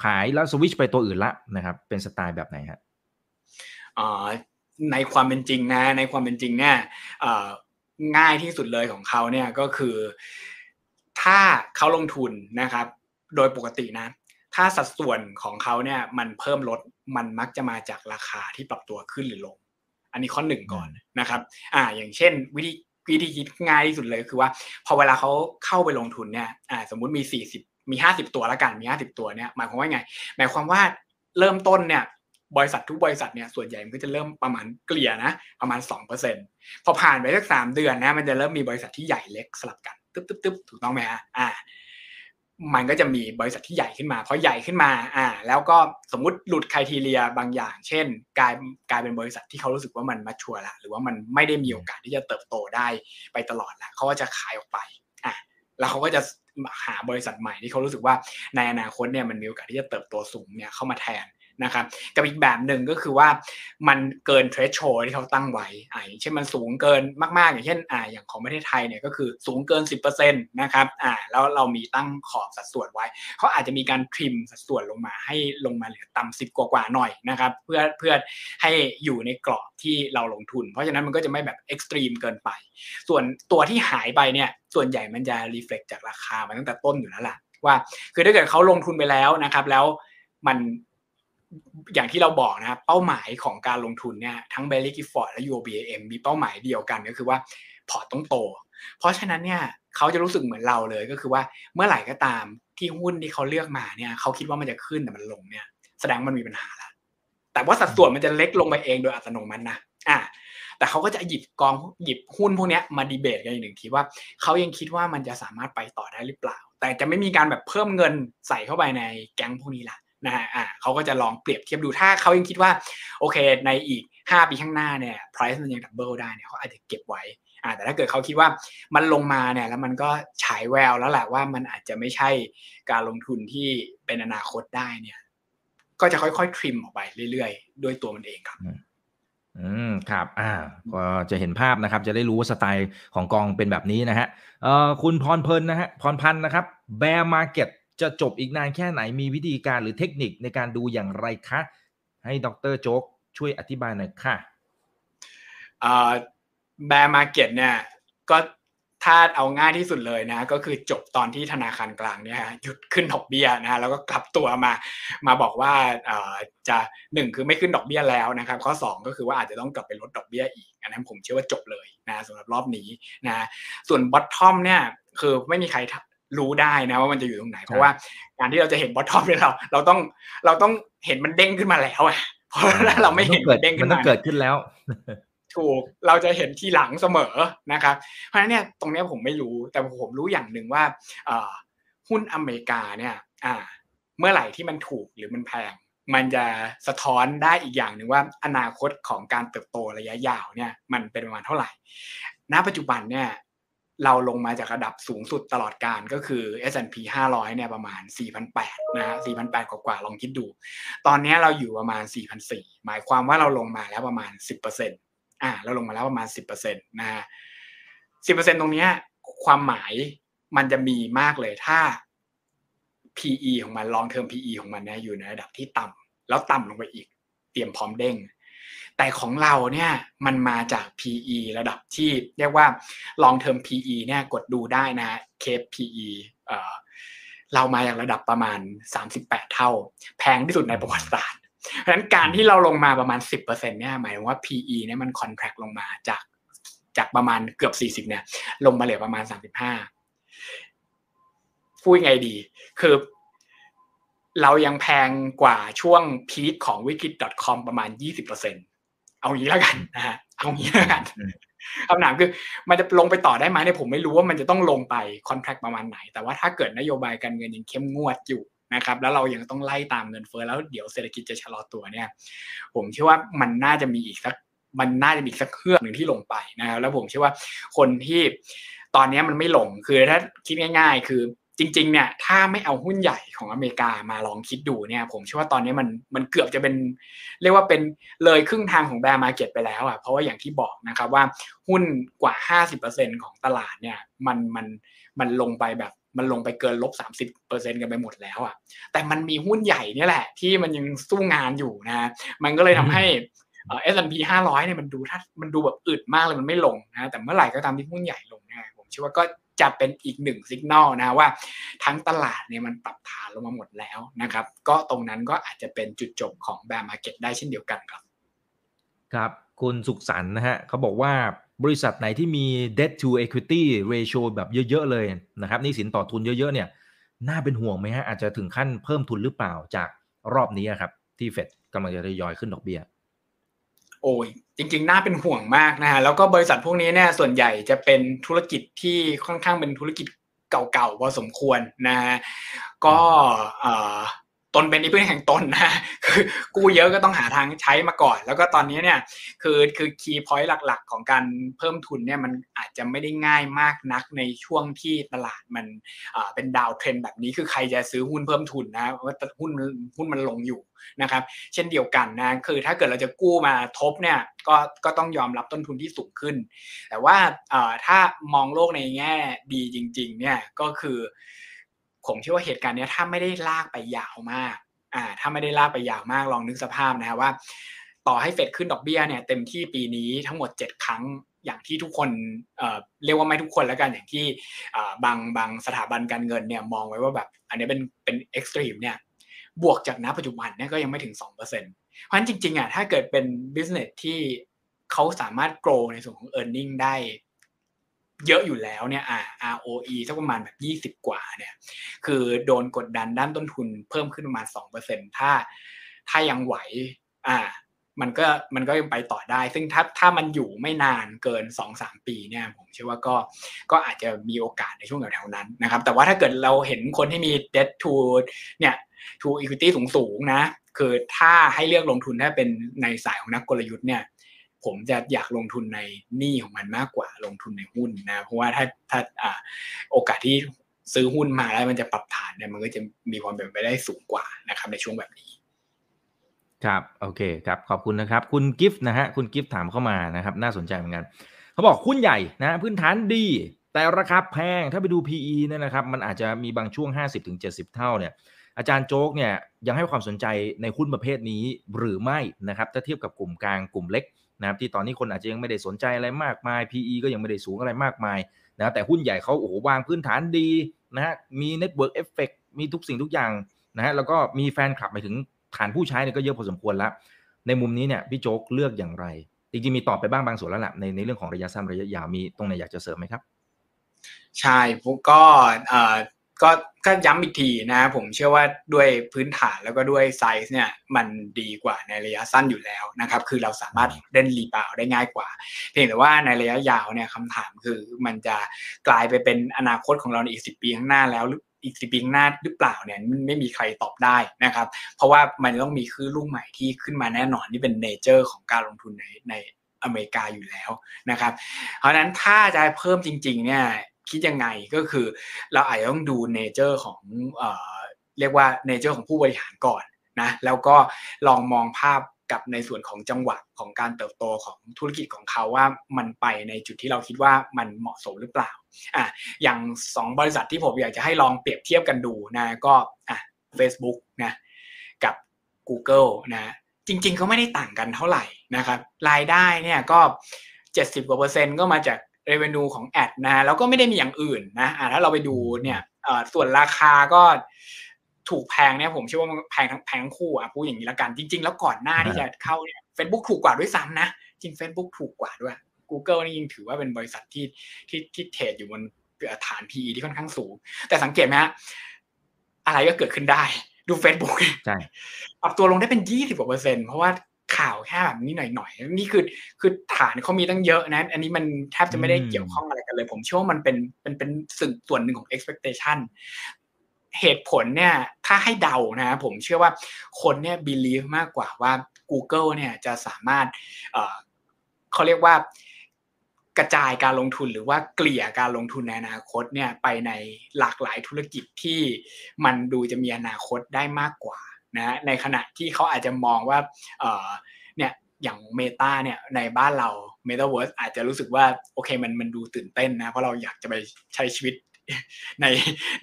ขายแล้วสวิชไปตัวอื่นละนะครับ เป็นสไตล์แบบไหนฮะอ่า ในความเป็นจริงนะ ในความเป็นจริงเนี่ยง่ายที่สุดเลยของเขาเนี่ยก็คือ ถ้าเขาลงทุนนะครับ โดยปกตินะ ถ้าสัดส่วนของเขาเนี่ยมันเพิ่มลดมันมักจะมาจากราคาที่ปรับตัวขึ้นหรือลง อันนี้ข้อหนึ่งก่อนนะครับอ่าอย่างเช่นวิธีวิธีคิดง่ายที่สุดเลยคือว่า พอเวลาเขาเข้าไปลงทุนเนี่ยอ่าสมมุติมีสี่สิบมีห้าสิบตัวละกันมีห้าสิบตัวเนี่ยหมายความว่าไง หมายความว่าเริ่มต้นเนี่ย บริษัททุกบริษัทเนี่ยส่วนใหญ่มันก็จะเริ่มประมาณเกลี่ยนะประมาณสองเปอร์เซ็นพอผ่านไปสักสามเดือนนะมันจะเริ่มมีบริษัทที่ใหญ่เล็กสลับกันตึ๊บตึ๊บตึ๊บถูกต้องไหมฮะอ่า มันก็จะมีบริษัทที่ใหญ่ขึ้นมาพอใหญ่ขึ้นมา อ่า แล้วก็สมมุติหลุดคุณทีเรียบางอย่าง เช่น กลายกลายเป็นบริษัทที่เขารู้สึกว่ามันมาชัวร์ละหรือว่ามันไม่ได้มีโอกาสที่จะเติบโตได้ไปตลอดละเขาก็จะขายออกไปอะแล้วเขาก็จะหาบริษัทใหม่ที่เขารู้สึกว่าในอนาคตเนี่ยมันมีโอกาสที่จะเติบโตสูงเนี่ยเข้ามาแทน นะครับกับอีกแบบหนึ่งก็คือว่ามันเกิน threshold ที่เขาตั้งไว้อ่าเช่นมันสูงเกินมากๆ อย่างเช่นอ่าอย่างของประเทศไทยเนี่ยก็คือสูงเกิน 10%นะครับอ่าแล้วเรามีตั้งขอบสัดส่วนไว้เขาอาจจะมีการ trim สัดส่วนลงมาให้ลงมาเหลือต่ำสิบกว่าๆหน่อยนะครับเพื่อเพื่อให้อยู่ในกรอบที่เราลงทุน เพราะฉะนั้นมันก็จะไม่แบบ extreme เกินไป ส่วนตัวที่หายไปเนี่ยส่วนใหญ่มันจะ reflect จากราคามาตั้งแต่ต้นอยู่แล้วล่ะว่า คือถ้าเกิดเขาลงทุนไปแล้วนะครับ แล้วมัน อย่างที่เราบอกนะครับเป้าหมายของการลงทุนเนี่ยทั้ง Baillie Gifford และ UOBAM มีเป้าหมายเดียวกันก็คือว่าพอร์ตต้องโต เพราะฉะนั้นเนี่ยเขาจะรู้สึกเหมือนเราเลยก็คือว่าเมื่อไหร่ก็ตามที่หุ้นที่เขาเลือกมาเนี่ยเขาคิดว่ามันจะขึ้นแต่มันลงเนี่ยแสดงมันมีปัญหาละแต่ว่าสัดส่วนมันจะเล็กลงไปเองโดยอัตโนมัตินะอ่าแต่เขาก็จะหยิบกองหยิบหุ้นพวกนี้มาดีเบตกันอีกหนึ่งทีว่าเขายังคิดว่ามันจะสามารถไปต่อได้หรือเปล่า แต่จะไม่มีการแบบเพิ่มเงินใส่เข้าไปในแก๊งพวกนี้ละ นะฮะอ่าเขาก็จะลองเปรียบเทียบดูถ้าเขายังคิดว่าโอเคในอีก 5 ปีข้างหน้าเนี่ย price มันยังดับเบิลได้เนี่ยเขาอาจจะเก็บไว้อ่าแต่ถ้าเกิดเขาคิดว่ามันลงมาเนี่ยแล้วมันก็ฉายแววแล้วแหละว่ามันอาจจะไม่ใช่การลงทุนที่เป็นอนาคตได้เนี่ย ก็จะค่อยๆทริมออกไปเรื่อยๆ ด้วยตัวมันเองครับอืมครับ อ่า ก็จะเห็นภาพนะครับ จะได้รู้ว่าสไตล์ของกองเป็นแบบนี้นะฮะเอ่อคุณพรเพลินนะฮะพรพันธ์นะครับ bear market จะจบอีกนานแค่ไหนมีวิธีการหรือเทคนิคในการดูอย่างไรคะ ให้ดรโจ๊กช่วยอธิบายหน่อยค่ะ bear market เนี่ยก็ถ้าเอาง่ายที่สุดเลยนะ ก็คือจบตอนที่ธนาคารกลางเนี่ยหยุดขึ้นดอกเบี้ยนะแล้วก็กลับตัวมามาบอกว่าจะหนึ่งคือไม่ขึ้นดอกเบี้ยแล้วนะครับ ข้อ 2 ก็คือว่าอาจจะต้องกลับไปลดดอกเบี้ยอีกอันนั้นผมเชื่อว่าจบเลยนะสำหรับรอบนี้นะส่วน bottom เนี่ยคือไม่มีใคร รู้ได้นะว่ามันจะอยู่ตรงไหน เพราะว่าการที่เราจะเห็น bottom เนี่ยเราเราต้องเราต้องเห็นมันเด้งขึ้นมาแล้วอะเพราะถ้าเราไม่เห็นเด้งขึ้นมามันเกิดขึ้นแล้วถูกเราจะเห็นทีหลังเสมอนะครับ เพราะฉะนั้นเนี่ยตรงนี้ผมไม่รู้แต่ผมรู้อย่างหนึ่งว่าหุ้นอเมริกาเนี่ยเมื่อไหร่ที่มันถูกหรือมันแพง มันจะสะท้อนได้อีกอย่างหนึ่งว่าอนาคตของการเติบโตระยะยาวเนี่ยมันเป็นประมาณเท่าไหร่ ณ ปัจจุบันเนี่ย เราลงมาจากระดับสูงสุดตลอดการก็คือ S&P 500 เนี่ยประมาณ 4,800 นะฮะ 4,800 กว่าๆ ลองคิดดู ตอนนี้เราอยู่ประมาณ 4,400 หมายความว่าเราลงมาแล้วประมาณ 10%อ่า เราลงมาแล้วประมาณ 10%นะฮะ 10%ตรงนี้ความหมายมันจะมีมากเลยถ้า PE ของมัน long term PE ของมันเนี่ยอยู่ในระดับที่ต่ำแล้วต่ำลงไปอีก เตรียมพร้อมเด้ง แต่ของเราเนี่ยมันมาจาก PE ระดับที่เรียกว่า long term PE เนี่ยกดดูได้นะ Cape PE เอ่อเรามาจากระดับประมาณ 38 เท่า แพงที่สุดในประวัติศาสตร์เพราะฉะนั้นการที่เราลงมาประมาณ 10%เนี่ยหมายถึงว่า PE เนี่ยมัน contract ลงมาจากจากประมาณเกือบ 40เนี่ยลงมาเหลือประมาณ 35พูดไงดี คือเรายังแพงกว่าช่วงพีคของวิกฤต .com ประมาณ 20% เอางี้แล้วกันนะฮะเอางี้แล้วกันคำถามคือมันจะลงไปต่อได้ไหมเนี่ยผมไม่รู้ว่ามันจะต้องลงไปคอนแทคประมาณไหน แต่ว่าถ้าเกิดนโยบายการเงินยังเข้มงวดอยู่นะครับแล้วเรายังต้องไล่ตามเงินเฟ้อแล้วเดี๋ยวเศรษฐกิจจะชะลอตัวเนี่ย ผมเชื่อว่ามันน่าจะมีอีกสักมันน่าจะมีสักเครื่องหนึ่งที่ลงไปนะครับแล้วผมเชื่อว่าคนที่ตอนนี้มันไม่ลงคือถ้าคิดง่าย ๆ คือ จริงๆเนี่ยถ้าไม่เอาหุ้นใหญ่ของอเมริกามาลองคิดดูเนี่ยผมเชื่อว่าตอนนี้มันมันเกือบจะเป็นเรียกว่าเป็นเลยครึ่งทางของแบร์มาเก็ตไปแล้วอะเพราะว่าอย่างที่บอกนะครับว่าหุ้นกว่า 50%ของตลาดเนี่ยมันมันมันลงไปแบบมันลงไปเกินลบ 30%กันไปหมดแล้วอะแต่มันมีหุ้นใหญ่เนี่ยแหละ ที่มันยังสู้งานอยู่นะ มันก็เลยทำให้ S&P ห้าร้อยเนี่ยมันดูถ้ามันดูแบบอึดมากเลยมันไม่ลงนะแต่เมื่อไหร่ก็ตามที่หุ้นใหญ่ลงนะผมเชื่อว่าก็ จะเป็นอีกหนึ่งสัญญาณนะว่าทั้งตลาดเนี่ยมันปรับฐานลงมาหมดแล้วนะครับ ก็ตรงนั้นก็อาจจะเป็นจุดจบของ bear market ได้เช่นเดียวกันครับ ครับคุณสุขสันต์นะฮะเขาบอกว่าบริษัทไหนที่มี debt to equity ratio แบบเยอะๆเลยนะครับนี่สินต่อทุนเยอะๆเนี่ยน่าเป็นห่วงไหมฮะอาจจะถึงขั้นเพิ่มทุนหรือเปล่าจากรอบนี้ครับที่เฟดกำลังจะทยอยขึ้นดอกเบี้ย โอ้ยจริง ๆ น่าเป็นห่วงมากนะฮะแล้วก็บริษัทพวกนี้เนี่ยส่วนใหญ่จะเป็นธุรกิจที่ค่อนข้างเป็นธุรกิจเก่าๆพอสมควรนะฮะก็ ตนเป็นที่พึ่งแห่งตนนะคือกู้เยอะก็ต้องหาทางใช้มาก่อน แล้วก็ตอนนี้เนี่ยคือคือ key point หลัก ๆ ของการเพิ่มทุนเนี่ยมันอาจจะไม่ได้ง่ายมากนักในช่วงที่ตลาดมันเป็น downtrend แบบนี้คือใครจะซื้อหุ้นเพิ่มทุนนะว่าหุ้นหุ้นมันลงอยู่นะครับเช่นเดียวกันนะคือถ้าเกิดเราจะกู้มาทบเนี่ยก็ก็ต้องยอมรับต้นทุนที่สูงขึ้น แต่ว่าถ้ามองโลกในแง่ดีจริง ๆ เนี่ยก็คือ ผมเชื่อว่าเหตุการณ์นี้ถ้าไม่ได้ลากไปยาวมากอ่าถ้าไม่ได้ลากไปยาวมากลองนึกสภาพนะครับว่า ต่อให้เฟดขึ้นดอกเบี้ยเนี่ยเต็มที่ปีนี้ทั้งหมด 7 ครั้งอย่างที่ทุกคนเเรียกว่าไม่ทุกคนแล้วกันอย่างที่บางบางสถาบันการเงินเนี่ยมองไว้ว่าแบบอันนี้เป็นเป็น extreme เนี่ยบวกจากณปัจจุบันเนี่ยก็ยังไม่ถึง 2%เพราะฉะนั้นจริงๆอะถ้าเกิดเป็น business ที่เขาสามารถ grow ในส่วนของ e a r n i n g ได้ เยอะอยู่แล้วเนี่ยอ่า ROE สักประมาณแบบ 20 กว่าเนี่ย คือโดนกดดันด้านต้นทุนเพิ่มขึ้นประมาณ2%ถ้า ถ้ายังไหว อ่า มันก็มันก็ยังไปต่อได้ ซึ่งถ้าถ้ามันอยู่ไม่นานเกิน 2-3 ปีเนี่ย ผมเชื่อว่าก็ก็อาจจะมีโอกาสในช่วงแถวๆนั้นนะครับ แต่ว่าถ้าเกิดเราเห็นคนที่มี debt to เนี่ย to equity สูงๆนะ คือถ้าให้เลือกลงทุนถ้าเป็นในสายของนักกลยุทธ์เนี่ย ผมจะอยากลงทุนในหนี้ของมันมากกว่าลงทุนในหุ้นนะ เพราะว่าถ้าถ้าโอกาสที่ซื้อหุ้นมาแล้วมันจะปรับฐานเนี่ยมันก็จะมีความเป็นไปได้สูงกว่านะครับในช่วงแบบนี้ ครับโอเคครับขอบคุณนะครับ คุณกิฟต์นะฮะคุณกิฟต์ถามเข้ามานะครับ น่าสนใจเหมือนกันเขาบอกหุ้นใหญ่นะพื้นฐานดี แต่ราคาแพงถ้าไปดู PE เนี่ยนะครับ มันอาจจะมีบางช่วง 50-70 เท่าเนี่ยอาจารย์โจ๊กเนี่ยยังให้ความสนใจในหุ้นประเภทนี้หรือไม่นะครับ ถ้าเทียบกับกลุ่มกลางกลุ่มเล็ก นะครับที่ตอนนี้คนอาจจะยังไม่ได้สนใจอะไรมากมาย PE ก็ยังไม่ได้สูงอะไรมากมายนะแต่หุ้นใหญ่เขาโอ้โหวางพื้นฐานดีนะฮะมี network effect มีทุกสิ่งทุกอย่างนะฮะแล้วก็มีแฟนคลับไปถึงฐานผู้ใช้เนี่ยก็เยอะพอสมควรแล้ว ในมุมนี้เนี่ยพี่โจ๊กเลือกอย่างไร จริงๆมีตอบไปบ้างบางส่วนแล้วแหละในในเรื่องของระยะสั้นระยะยาวมีตรงไหนอยากจะเสริมไหมครับ ใช่ผมก็ ก็ก็ย้ำอีกทีนะผมเชื่อว่าด้วยพื้นฐานแล้วก็ด้วยไซส์เนี่ยมันดีกว่าในระยะสั้นอยู่แล้วนะครับคือเราสามารถเล่น rebound ได้ง่ายกว่า เพียงแต่ว่าในระยะยาวเนี่ยคำถามคือมันจะกลายไปเป็นอนาคตของเราในอีกสิบปีข้างหน้าแล้วอีกสิบปีข้างหน้าหรือเปล่าเนี่ยไม่มีใครตอบได้นะครับ เพราะว่ามันต้องมีคลื่นลูกใหม่ที่ขึ้นมาแน่นอนนี่เป็น nature ของการลงทุนในในอเมริกาอยู่แล้วนะครับ เพราะฉะนั้นถ้าจะเพิ่มจริงๆเนี่ย คิดยังไงก็คือ เราอาจจะต้องดู nature ของเรียกว่า nature ของผู้บริหารก่อนนะแล้วก็ลองมองภาพกับในส่วนของจังหวะของการเติบโตของธุรกิจของเขาว่ามันไปในจุดที่เราคิดว่ามันเหมาะสมหรือเปล่าอะอย่าง 2 บริษัทที่ผมอยากจะให้ลองเปรียบเทียบกันดูนะก็อะ Facebook นะกับ Google นะจริงๆ ก็ไม่ได้ต่างกันเท่าไหร่นะครับรายได้เนี่ยก็ 70กว่าเปอร์เซ็นต์ก็มาจาก เรเวนูของแอดนะแล้วก็ไม่ได้มีอย่างอื่นนะอ่าถ้าเราไปดูเนี่ยส่วนราคาก็ถูกแพงเนี่ยผมเชื่อว่ามันแพงทั้งแพงคู่อะพูดอย่างนี้ละกันจริง ๆ แล้วก่อนหน้าที่จะเข้าเนี่ยเฟซบุ๊กถูกกว่าด้วยซ้ำนะจริง Facebook ถูกกว่าด้วย Google นี่ยิ่งถือว่าเป็นบริษัทที่ที่ที่เทรดอยู่บนฐาน PE ที่ค่อนข้างสูง แต่สังเกตไหมฮะอะไรก็เกิดขึ้นได้ดู Facebook ใช่ปรับตัวลงได้เป็นยี่สิบกว่าเปอร์เซ็นต์เพราะว่า ข่าวแค่แบบนี้หน่อยๆนี่คือคือฐานเขามีตั้งเยอะนะ อันนี้มันแทบจะไม่ได้เกี่ยวข้องอะไรกันเลย ผมเชื่อว่ามันเป็นเป็นเป็นส่วนส่วนหนึ่งของ expectation เหตุผลเนี่ยถ้าให้เดานะผมเชื่อว่าคนเนี่ย believe มากกว่าว่า Google เนี่ยจะสามารถเขาเรียกว่ากระจายการลงทุนหรือว่าเกลี่ยการลงทุนในอนาคตเนี่ยไปในหลากหลายธุรกิจที่มันดูจะมีอนาคตได้มากกว่า นะในขณะที่เขาอาจจะมองว่าเนี่ยอย่างเมตาเนี่ยในบ้านเรา Metaverse อาจจะรู้สึกว่าโอเคมันมันดูตื่นเต้นนะเพราะเราอยากจะไปใช้ชีวิตใน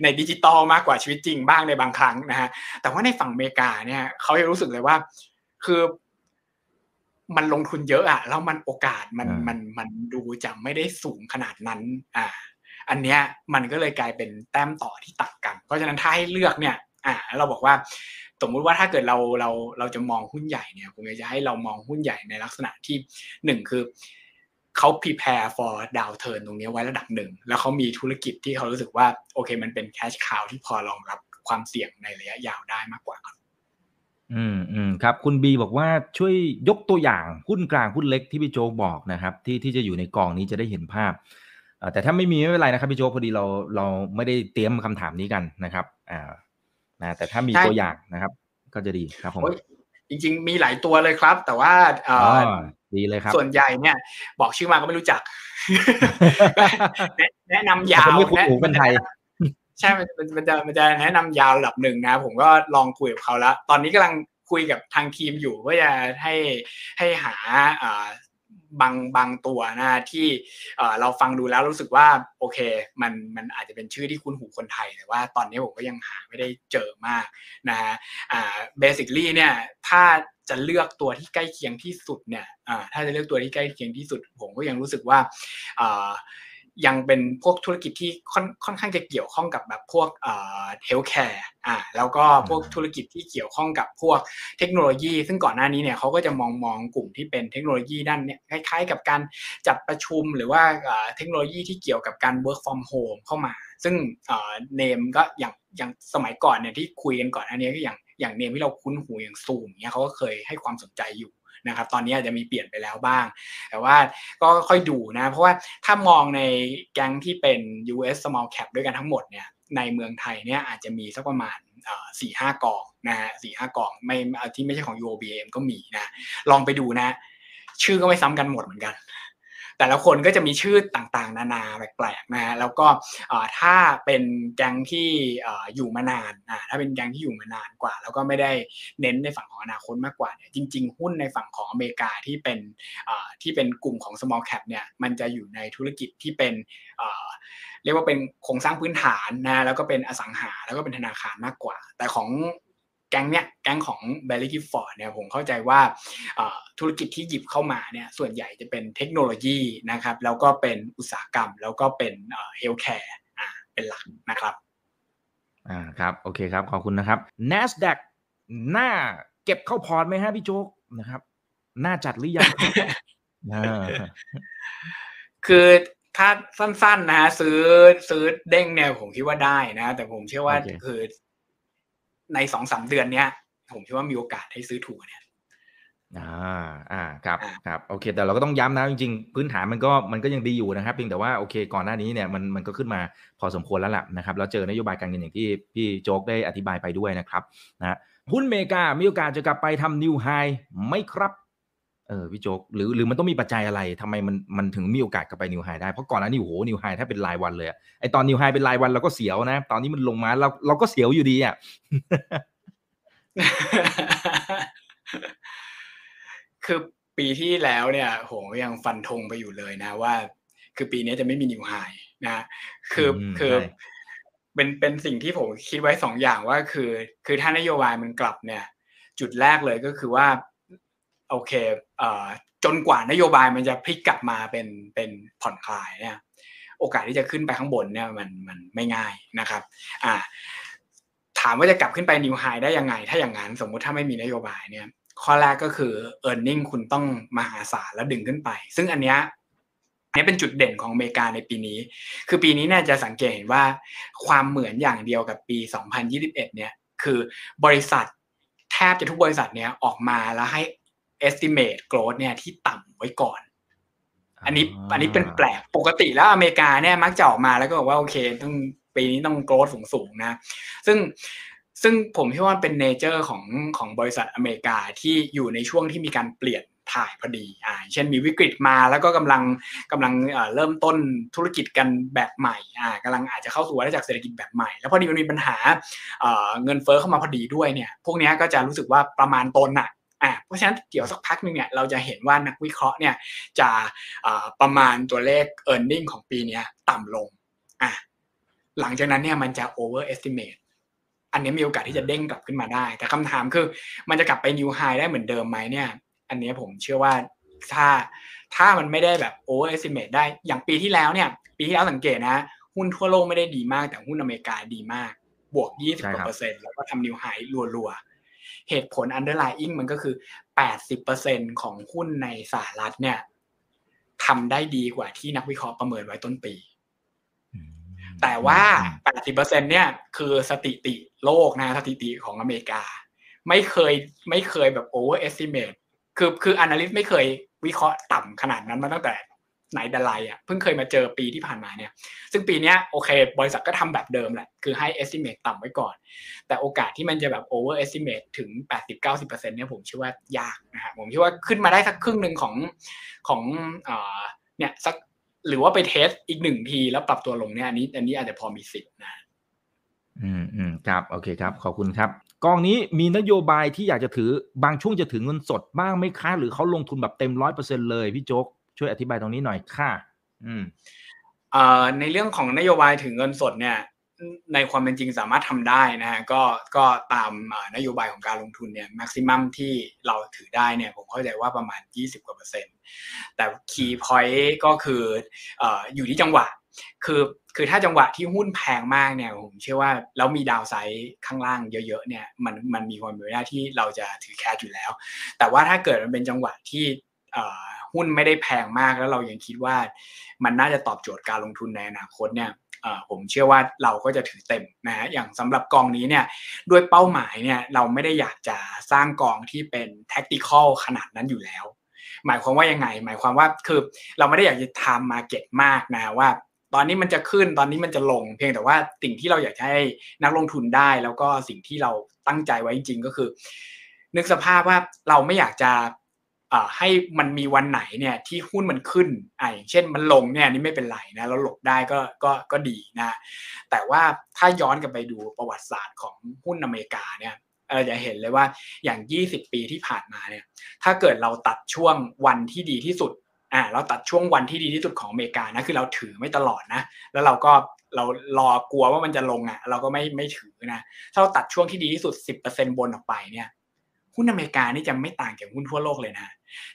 ในดิจิตอลมากกว่าชีวิตจริงบ้างในบางครั้งนะฮะแต่ว่าในฝั่งอเมริกาเนี่ยเขาจะรู้สึกเลยว่าคือมันลงทุนเยอะอะแล้วมันโอกาสมันมันมันดูจะไม่ได้สูงขนาดนั้น อ่า อันเนี้ยมันก็เลยกลายเป็นแต้มต่อที่ตัดกัน เพราะฉะนั้นถ้าให้เลือกเนี่ย อ่า เราบอกว่า สมมุติว่าถ้าเกิดเราเราเราจะมองหุ้นใหญ่เนี่ยผมอยากจะให้เรามองหุ้นใหญ่ในลักษณะที่หนึ่งคือเขา prepare for downturn ตรงนี้ไว้ระดับหนึ่ง แล้วเขามีธุรกิจที่เขารู้สึกว่า โอเค มันเป็น cash cow ที่พอรองรับความเสี่ยงในระยะยาวได้มากกว่าครับอืมอืมครับ คุณบีบอกว่าช่วยยกตัวอย่างหุ้นกลางหุ้นเล็กที่พี่โจบอกนะครับ ที่ที่จะอยู่ในกองนี้จะได้เห็นภาพแต่ถ้าไม่มีไม่เป็นไรนะครับพี่โจพอดีเราเราไม่ได้เตรียมคำถามนี้กันนะครับอ่า นะแต่ถ้ามีตัวอย่างนะครับ ก็จะดีครับผมจริง ๆ มีหลายตัวเลยครับ แต่ว่าอ๋อดีเลยครับ ส่วนใหญ่เนี่ย บอกชื่อมาก็ไม่รู้จัก แนะนำยาวแนะนำไทยใช่มันมันจะมันจะแนะนำยาวระดับหนึ่งนะ ผมก็ลองคุยกับเขาแล้ว ตอนนี้กำลังคุยกับทางทีมอยู่เพื่อจะให้ให้หา บางบางตัวนะที่เราฟังดูแล้วรู้สึกว่าโอเคมันมันอาจจะเป็นชื่อที่คุ้นหูคนไทยแต่ว่าตอนนี้ผมก็ยังหาไม่ได้เจอมากนะฮะเบสิคลี่เนี่ยถ้าจะเลือกตัวที่ใกล้เคียงที่สุดเนี่ยถ้าจะเลือกตัวที่ใกล้เคียงที่สุดผมก็ยังรู้สึกว่าอ่า ยังเป็นพวกธุรกิจที่ค่อนค่อนข้างจะเกี่ยวข้องกับแบบพวกเอ่อเฮลท์แคร์อ่าแล้วก็พวกธุรกิจที่เกี่ยวข้องกับพวกเทคโนโลยี ซึ่งก่อนหน้านี้เนี่ยเขาก็จะมองมองกลุ่มที่เป็นเทคโนโลยีด้านเนี่ยคล้ายๆ กับการจัดประชุมหรือว่าเทคโนโลยีที่เกี่ยวกับการ work from home เข้ามา ซึ่งเนมก็อย่างอย่างสมัยก่อนเนี่ยที่คุยกันก่อนอันนี้ก็อย่างอย่างเนมที่เราคุ้นหูอย่างซูมเนี่ยเขาก็เคยให้ความสนใจอยู่ นะครับตอนนี้อาจจะมีเปลี่ยนไปแล้วบ้าง แต่ว่าก็ค่อยดูนะ เพราะว่าถ้ามองในแก๊งที่เป็น US small cap ด้วยกันทั้งหมดเนี่ยในเมืองไทยเนี่ยอาจจะมีสักประมาณสี่ห้ากองนะฮะสี่ห้ากองไม่ที่ไม่ใช่ของ UOBM ก็มีนะ ลองไปดูนะ ชื่อก็ไม่ซ้ำกันหมดเหมือนกัน แต่ละคนก็จะมีชื่อต่างๆ นานาแปลกๆนะฮะแล้วก็ถ้าเป็นแก๊งที่อยู่มานานถ้าเป็นแก๊งที่อยู่มานานกว่า แล้วก็ไม่ได้เน้นในฝั่งของอนาคตมากกว่าเนี่ยจริง ๆ หุ้นในฝั่งของอเมริกาที่เป็นที่เป็นกลุ่มของ small cap เนี่ยมันจะอยู่ในธุรกิจที่เป็นเรียกว่าเป็นโครงสร้างพื้นฐานนะแล้วก็เป็นอสังหาแล้วก็เป็นธนาคารมากกว่า แต่ของ แก๊งเนี้ยแก๊งของ Baillie Gifford เนี่ยผมเข้าใจว่าธุรกิจที่หยิบเข้ามาเนี่ยส่วนใหญ่จะเป็นเทคโนโลยีนะครับแล้วก็เป็นอุตสาหกรรม แล้วก็เป็น healthcare อ่าเป็นหลักนะครับอ่าครับโอเคครับขอบคุณนะครับ NASDAQ หน้าเก็บเข้าพอร์ตไหมฮะพี่โจ๊กนะครับหน้าจัดหรือยังคือถ้าสั้นๆนะฮะซื้อซื้อเด้งเนี่ยผมคิดว่าได้นะ แต่ผมเชื่อว่าคือ ในสองสาเดือนเนี้ย ผมคิดว่ามีโอกาสให้ซื้อถูกเนี่ยอ่าอ่าครับครับโอเค แต่เราก็ต้องย้ำนะจริงๆ พื้นฐานมันก็มันก็ยังดีอยู่นะครับเพียงแต่ว่าโอเค ก่อนหน้านี้เนี่ยมันมันก็ขึ้นมาพอสมควรแล้วแหละนะครับแล้วเจอนโยบายการเงินอย่างที่พี่โจ๊กได้อธิบายไปด้วยนะครับนะหุ้นเมกามีโอกาสจะกลับไปทำ new high ไหมครับ เออพี่โจ๊กหรือหรือมันต้องมีปัจจัยอะไรทำไมมันมันถึงมีโอกาสกลับไป new high ได้เพราะก่อนหน้านี้โอ้โห new high ถ้าเป็นรายวันเลยไอตอน new high เป็นรายวันเราก็เสียวนะ ตอนนี้มันลงมาเราเราก็เสียวอยู่ดีอะคือปีที่แล้วเนี่ยโหยังฟันธงไปอยู่เลยนะว่า คือปีนี้จะไม่มีนิวไฮนะคือคือเป็นเป็นสิ่งที่ผมคิดไว้สองอย่างว่าคือ คือถ้านโยบายมันกลับเนี่ย จุดแรกเลยก็คือว่า โอเคอจนกว่านโยบายมันจะพลิกกลับมาเป็นเป็นผ่อนคลายเนี่ยโอกาสที่จะขึ้นไปข้างบนเนี่ยมันมันไม่ง่ายนะครับอ่าถามว่าจะกลับขึ้นไปนิวไฮได้ยังไง ถ้าอย่างนั้นสมมุติถ้าไม่มีนโยบายเนี่ยข้อแรกก็คือ e a r n i n g คุณต้องมหาศาลแล้วดึงขึ้นไป ซึ่งอันเนี้ยนี้เป็นจุดเด่นของอเมริกาในปีนี้ คือปีนี้เนี่ยจะสังเกตเห็นว่าความเหมือนอย่างเดียวกับปี 2021 เนี่ยคือบริษัทแทบจะทุกบริษัทเนี้ยออกมาแล้วให้ estimate growth เนี่ยที่ต่ำไว้ก่อน อันนี้อันนี้เป็นแปลกปกติแล้วอเมริกาเนี่ยมักจะออกมาแล้วก็บอกว่าโอเคต้องปีนี้ต้องโกรธสูงๆนะ ซึ่งซึ่งผมคิดว่าเป็นเนเจอร์ของของบริษัทอเมริกาที่อยู่ในช่วงที่มีการเปลี่ยนถ่ายพอดี อ่า เช่นมีวิกฤตมาแล้วก็กำลังกำลังเริ่มต้นธุรกิจกันแบบใหม่ อ่ากำลังอาจจะเข้าสู่วัฏจักรเศรษฐกิจแบบใหม่ แล้วพอดีมันมีปัญหาเงินเฟ้อเข้ามาพอดีด้วยเนี่ย พวกนี้ก็จะรู้สึกว่าประมาณตนอะ อ่าเพราะฉะนั้นเดี๋ยวสักพักหนึ่งเนี่ยเราจะเห็นว่านักวิเคราะห์เนี่ยจะประมาณตัวเลข e a r n i n g ของปีนี้ต่ำลงอ่าหลังจากนั้นเนี่ยมันจะ overestimate อันนี้มีโอกาสที่จะเด้งกลับขึ้นมาได้ แต่คำถามคือมันจะกลับไป new high ได้เหมือนเดิมไหมเนี่ย อันนี้ผมเชื่อว่าถ้าถ้ามันไม่ได้แบบ overestimate ได้อย่างปีที่แล้วเนี่ย ปีที่แล้วสังเกตนะ หุ้นทั่วโลกไม่ได้ดีมากแต่หุ้นอเมริกาดีมาก บวก 20เปอร์เซ็นต์แล้วก็ทำ new high รัวๆ เหตุผล underlying มันก็คือ 80%ของหุ้นในสหรัฐเนี่ยทำได้ดีกว่าที่นักวิเคราะห์ประเมินไว้ต้นปี แต่ว่า 80%เนี่ยคือสถิติโลกนะสถิติของอเมริกา ไม่เคยไม่เคยแบบ over estimate คือคือ analyst ไม่เคยวิเคราะห์ต่ำขนาดนั้นมาตั้งแต่ ไหนแต่ไรอะเพิ่งเคยมาเจอปีที่ผ่านมาเนี่ย ซึ่งปีนี้โอเค บริษัทก็ทำแบบเดิมแหละ คือให้ estimate ต่ำไว้ก่อน แต่โอกาสที่มันจะแบบ over estimate ถึง 80-90%เนี่ยผมเชื่อว่ายากนะฮะผมคิดว่าขึ้นมาได้สักครึ่งหนึ่งของของเนี่ยสักหรือว่าไปเทสอีกหนึ่งทีแล้วปรับตัวลงเนี่ยอันนี้ อันนี้อาจจะพอมีสิทธิ์นะอืมอืมครับโอเคครับ ขอบคุณครับกองนี้มีนโยบายที่อยากจะถือบางช่วงจะถือเงินสดบ้างไหมคะหรือเขาลงทุนแบบเต็มร้อยเปอร์เซ็นเลยพี่โจ๊ก ช่วยอธิบายตรงนี้หน่อยค่ะ อืมในเรื่องของนโยบายถือเงินสดเนี่ย ในความเป็นจริงสามารถทำได้นะฮะก็ก็ตามนโยบายของการลงทุนเนี่ย maximum ที่เราถือได้เนี่ยผมเข้าใจว่าประมาณ 20กว่าเปอร์เซ็นต์แต่ key point ก็คือออยู่ที่จังหวะ คือคือถ้าจังหวะที่หุ้นแพงมากเนี่ยผมเชื่อว่าแล้วมี downside ข้างล่างเยอะๆเนี่ยมันมันมีความเป็นไปได้ที่เราจะถือ cash อยู่แล้ว แต่ว่าถ้าเกิดมันเป็นจังหวะที่ หุ้นไม่ได้แพงมากแล้วเรายังคิดว่า มันน่าจะตอบโจทย์การลงทุนในอนาคตเนี่ยผมเชื่อว่าเราก็จะถือเต็มนะฮะอย่างสำหรับกองนี้เนี่ยด้วยเป้าหมายเนี่ยเราไม่ได้อยากจะสร้างกองที่เป็น tactical ขนาดนั้นอยู่แล้ว หมายความว่ายังไง หมายความว่าคือเราไม่ได้อยากจะทำมาเก็ตมากนะว่า ตอนนี้มันจะขึ้นตอนนี้มันจะลง เพียงแต่ว่าสิ่งที่เราอยากให้นักลงทุนได้ แล้วก็สิ่งที่เราตั้งใจไว้จริง ๆ ก็คือ นึกสภาพว่าเราไม่อยากจะ ให้มันมีวันไหนเนี่ยที่หุ้นมันขึ้นอ่าอย่างเช่นมันลงเนี่ยนี่ไม่เป็นไรนะเราหลบได้ก็ก็ก็ดีนะแต่ว่าถ้าย้อนกลับไปดูประวัติศาสตร์ของหุ้นอเมริกาเนี่ยเราจะเห็นเลยว่าอย่าง 20 ปีที่ผ่านมาเนี่ยถ้าเกิดเราตัดช่วงวันที่ดีที่สุดอ่าเราตัดช่วงวันที่ดีที่สุดของอเมริกานะคือเราถือไม่ตลอดนะแล้วเราก็เรารอกลัวว่ามันจะลงอะเราก็ไม่ไม่ถือนะถ้าเราตัดช่วงที่ดีที่สุด 10%บนออกไปเนี่ย หุ้นอเมริกานี่จะไม่ต่างจากหุ้นทั่วโลกเลยนะ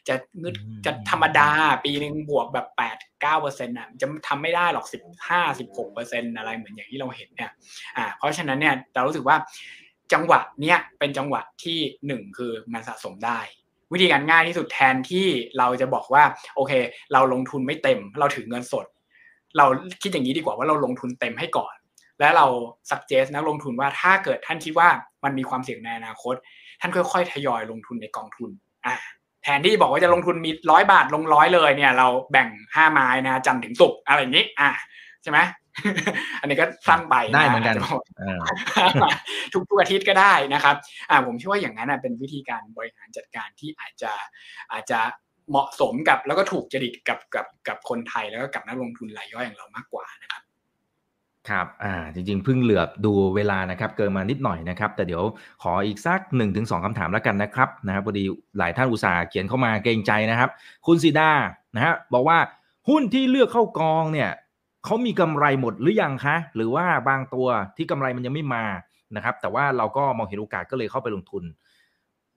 จะงึดจะธรรมดาปีหนึ่งบวกแบบแปดเก้าเปอร์เซ็นต์อะจะทำไม่ได้หรอกสิบห้าสิบหกเปอร์เซ็นต์อะไรเหมือนอย่างที่เราเห็นเนี่ยอ่าเพราะฉะนั้นเนี่ยเรารู้สึกว่าจังหวะเนี้ยเป็นจังหวะที่หนึ่งคือมันสะสมได้ วิธีการง่ายที่สุดแทนที่เราจะบอกว่าโอเค เราลงทุนไม่เต็ม เราถือเงินสด เราคิดอย่างนี้ดีกว่าว่าเราลงทุนเต็มให้ก่อน และเราสักเจสนักลงทุนว่าถ้าเกิดท่านคิดว่ามันมีความเสี่ยงในอนาคต ท่านค่อยๆทยอยลงทุนในกองทุนอ่าแทนที่บอกว่าจะลงทุนมีร้อยบาทลงร้อยเลยเนี่ย เราแบ่งห้าไม้นะจันถึงสุกอะไรอย่างนี้อะใช่ไหมอันนี้ก็สั้นไปได้เหมือนกันทุกทุกอาทิตย์ก็ได้นะครับอ่าผมเชื่อว่าอย่างนั้นเป็นวิธีการบริหารจัดการที่อาจจะอาจจะเหมาะสมกับแล้วก็ถูกจริตกับกับกับคนไทยแล้วก็กับนักลงทุนรายย่อยอย่างเรามากกว่านะครับ ครับ อ่า จริงๆ เพิ่งเหลือบดูเวลานะครับ เกินมานิดหน่อยนะครับ แต่เดี๋ยวขออีกสัก1นถึงสคำถามแล้วกันนะครับ นะครับพอดีหลายท่านอุตส่าห์เขียนเข้ามาเกรงใจนะครับ คุณสีดา นะฮะ บอกว่าหุ้นที่เลือกเข้ากองเนี่ยเขามีกำไรหมดหรือยังคะ หรือว่าบางตัวที่กำไรมันยังไม่มา นะครับ แต่ว่าเราก็มองเห็นโอกาสก็เลยเข้าไปลงทุน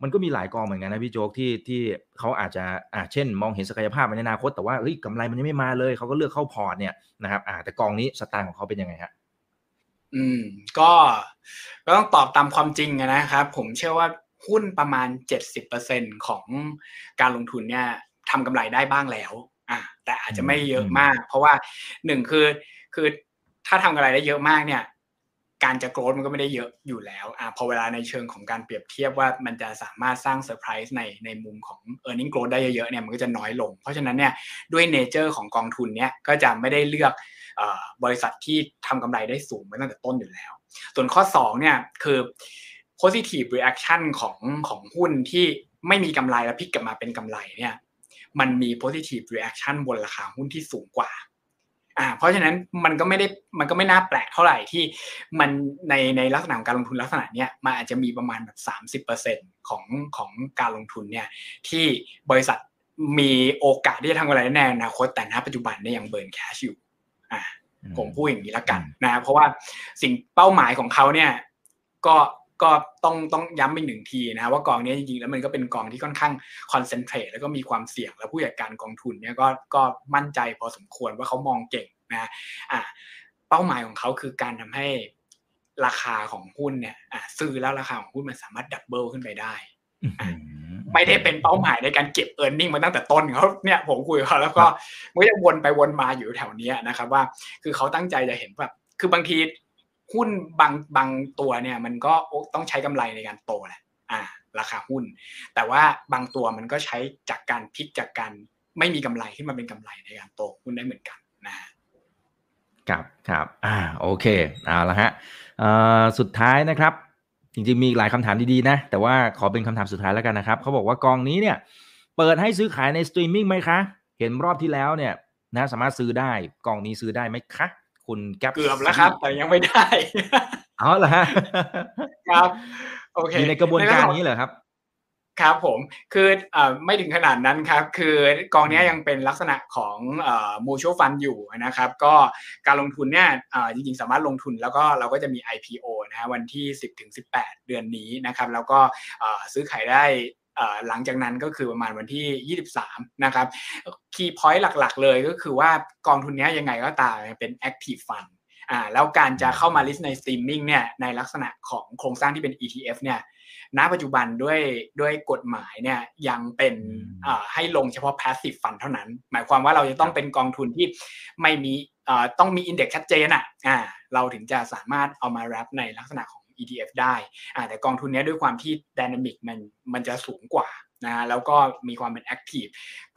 มันก็มีหลายกองเหมือนกันนะพี่โจ๊กที่ที่เขาอาจจะอ่าเช่น มองเห็นศักยภาพในอนาคตแต่ว่าเฮ้ยกำไรมันยังไม่มาเลยเขาก็เลือกเข้าพอร์ตเนี่ยนะครับอ่าแต่กองนี้สไตล์ของเขาเป็นยังไงฮะอืมก็ก็ต้องตอบตามความจริงนะครับ ผมเชื่อว่าหุ้นประมาณเจ็ดสิบเปอร์เซ็นต์ของการลงทุนเนี่ยทำกำไรได้บ้างแล้วอ่าแต่อาจจะไม่เยอะมาก เพราะว่าหนึ่งคือคือถ้าทำกำไรได้เยอะมากเนี่ย การจะ grow มันก็ไม่ได้เยอะอยู่แล้วอ่าพอเวลาในเชิงของการเปรียบเทียบว่ามันจะสามารถสร้างเซอร์ไพรส์ในในมุมของ e a r n i n g growth ได้เยอะๆเนี่ยมันก็จะน้อยลง เพราะฉะนั้นเนี่ยด้วยเนเจอร์ของกองทุนเนี่ยก็จะไม่ได้เลือกบริษัทที่ทำกำไรได้สูงมาตั้งแต่ต้นอยู่แล้ว ส่วนข้อ2เนี่ยคือ positive reaction ของของหุ้นที่ไม่มีกำไรแล้วพลิกกลับมาเป็นกำไรเนี่ยมันมี positive reaction บนราคาหุ้นที่สูงกว่า อ่าเพราะฉะนั้นมันก็ไม่ได้มันก็ไม่น่าแปลกเท่าไหร่ที่มันในในลักษณะของการลงทุนลักษณะเนี้ยมันอาจจะมีประมาณแบบสามสิบเปอร์เซ็นของของการลงทุนเนี่ยที่บริษัทมีโอกาสที่จะทำอะไรแน่อนาคตแต่ณปัจจุบันเนี่ยยังเบิร์นแคชอยู่อ่าผมพูดอย่างนี้ละกันนะเพราะว่าสิ่งเป้าหมายของเขาเนี่ยก็ ก็ต้องต้องย้ำอีกหนึ่งทีนะว่ากองนี้จริงๆแล้วมันก็เป็นกองที่ค่อนข้างคอนเซนเทรตแล้วก็มีความเสี่ยงแล้วผู้จัดการกองทุนเนี่ยก็ก็มั่นใจพอสมควรว่าเขามองเก่งนะอะเป้าหมายของเขาคือการทำให้ราคาของหุ้นเนี่ยอะซื้อแล้วราคาของหุ้นมันสามารถดับเบิลขึ้นไปได้ไม่ได้เป็นเป้าหมายในการเก็บเออร์เน็งมาตั้งแต่ต้นเขาเนี่ยผมคุยกับเขาแล้วก็มันจะวนไปวนมาอยู่แถวนี้นะครับว่า คือเขาตั้งใจจะเห็นแบบคือบางที หุ้นบางบางตัวเนี่ยมันก็ต้องใช้กำไรในการโตแหละอ่า ราคาหุ้น แต่ว่าบางตัวมันก็ใช้จากการพลิกจากการไม่มีกำไรที่มันเป็นกำไรในการโตหุ้นได้เหมือนกันนะครับครับอ่าโอเคเอาละฮะสุดท้ายนะครับ จริงๆมีหลายคำถามดีๆนะ แต่ว่าขอเป็นคำถามสุดท้ายแล้วกันนะครับเขาบอกว่ากองนี้เนี่ย เปิดให้ซื้อขายในสตรีมมิ่งไหมคะ เห็นรอบที่แล้วเนี่ยนะสามารถซื้อได้กองนี้ซื้อได้ไหมคะ คุณแก๊ปเกือบแล้วครับ แต่ยังไม่ได้เอาเหรอฮะครับโอเคในกระบวนการนี้เหรอครับครับผมคืออไม่ถึงขนาดนั้นครับ คือกองนี้ยังเป็นลักษณะของ mutual fund อยู่นะครับ ก็การลงทุนเนี่ยจริงๆ สามารถลงทุนแล้วก็เราก็จะมี IPO นะฮะวันที่ 10ถึง18 เดือนนี้นะครับ แล้วก็ซื้อขายได้ หลังจากนั้นก็คือประมาณวันที่ 23 นะครับ key point หลักๆ เลยก็คือว่ากองทุนนี้ยังไงก็ตามเป็น Active Fund อ่าแล้วการจะเข้ามา list ในสตรีมมิ่งเนี่ยในลักษณะของโครงสร้างที่เป็น ETF เนี่ยณปัจจุบันด้วยด้วยกฎหมายเนี่ยยังเป็นให้ลงเฉพาะ passive fund เท่านั้น หมายความว่าเราจะต้องเป็นกองทุนที่ไม่มีต้องมีอินเด็กซ์ชัดเจนอะเราถึงจะสามารถเอามาแรปในลักษณะของ ETF ได้แต่กองทุนนี้ด้วยความที่ดินามิกมันมันจะสูงกว่านะแล้วก็มีความเป็นแอคทีฟ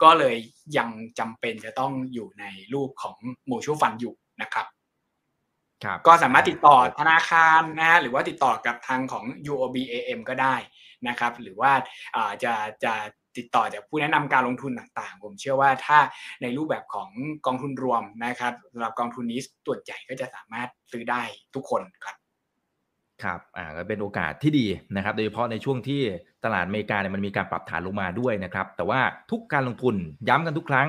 ก็เลยยังจำเป็นจะต้องอยู่ในรูปของมูชูฟันอยู่นะครับก็สามารถติดต่อธนาคารนะฮะหรือว่าติดต่อกับทางของ UOB AM ก็ได้นะครับหรือว่าจะจะติดต่อจากผู้แนะนำการลงทุนต่างๆ ผมเชื่อว่าถ้าในรูปแบบของกองทุนรวมนะครับสำหรับกองทุนนี้ตัวใหญ่ก็จะสามารถซื้อได้ทุกคนครับ ครับอ่าก็เป็นโอกาสที่ดีนะครับ โดยเฉพาะในช่วงที่ตลาดอเมริกาเนี่ยมันมีการปรับฐานลงมาด้วยนะครับ แต่ว่าทุกการลงทุนย้ำกันทุกครั้ง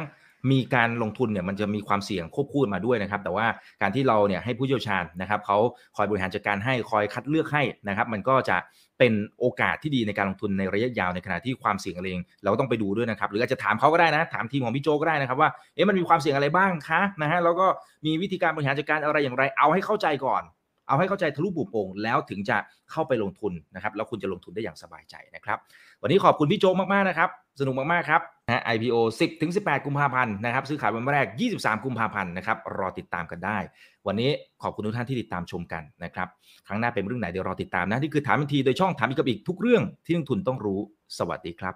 มีการลงทุนเนี่ยมันจะมีความเสี่ยงควบคู่มาด้วยนะครับ แต่ว่าการที่เราเนี่ยให้ผู้เชี่ยวชาญนะครับเขาคอยบริหารจัดการให้คอยคัดเลือกให้นะครับ มันก็จะเป็นโอกาสที่ดีในการลงทุนในระยะยาวในขณะที่ความเสี่ยงเองเราต้องไปดูด้วยนะครับ หรืออาจจะถามเขาก็ได้นะ ถามทีมของพี่โจก็ได้นะครับว่าเอ๊ะมันมีความเสี่ยงอะไรบ้างคะนะฮะแล้วก็มีวิธีการบริหารจัดการอะไรอย่างไร เอาให้เข้าใจก่อน เอาให้เข้าใจทะลุปุโป่งแล้วถึงจะเข้าไปลงทุนนะครับแล้วคุณจะลงทุนได้อย่างสบายใจนะครับ วันนี้ขอบคุณพี่โจมากๆนะครับสนุกมากๆครับนะ IPO 10ถึง18 กุมภาพันธ์นะครับซื้อขายวันแรก 23 กุมภาพันธ์นะครับรอติดตามกันได้ วันนี้ขอบคุณทุกท่านที่ติดตามชมกันนะครับครั้งหน้าเป็นเรื่องไหนเดี๋ยวรอติดตามนะนี่คือถามทันทีโดยช่องถามอีกกับอีกทุกเรื่องที่นักทุนต้องรู้สวัสดีครับ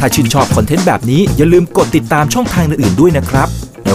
ถ้าชื่นชอบคอนเทนต์แบบนี้อย่าลืมกดติดตามช่องทางอื่นๆด้วยนะครับ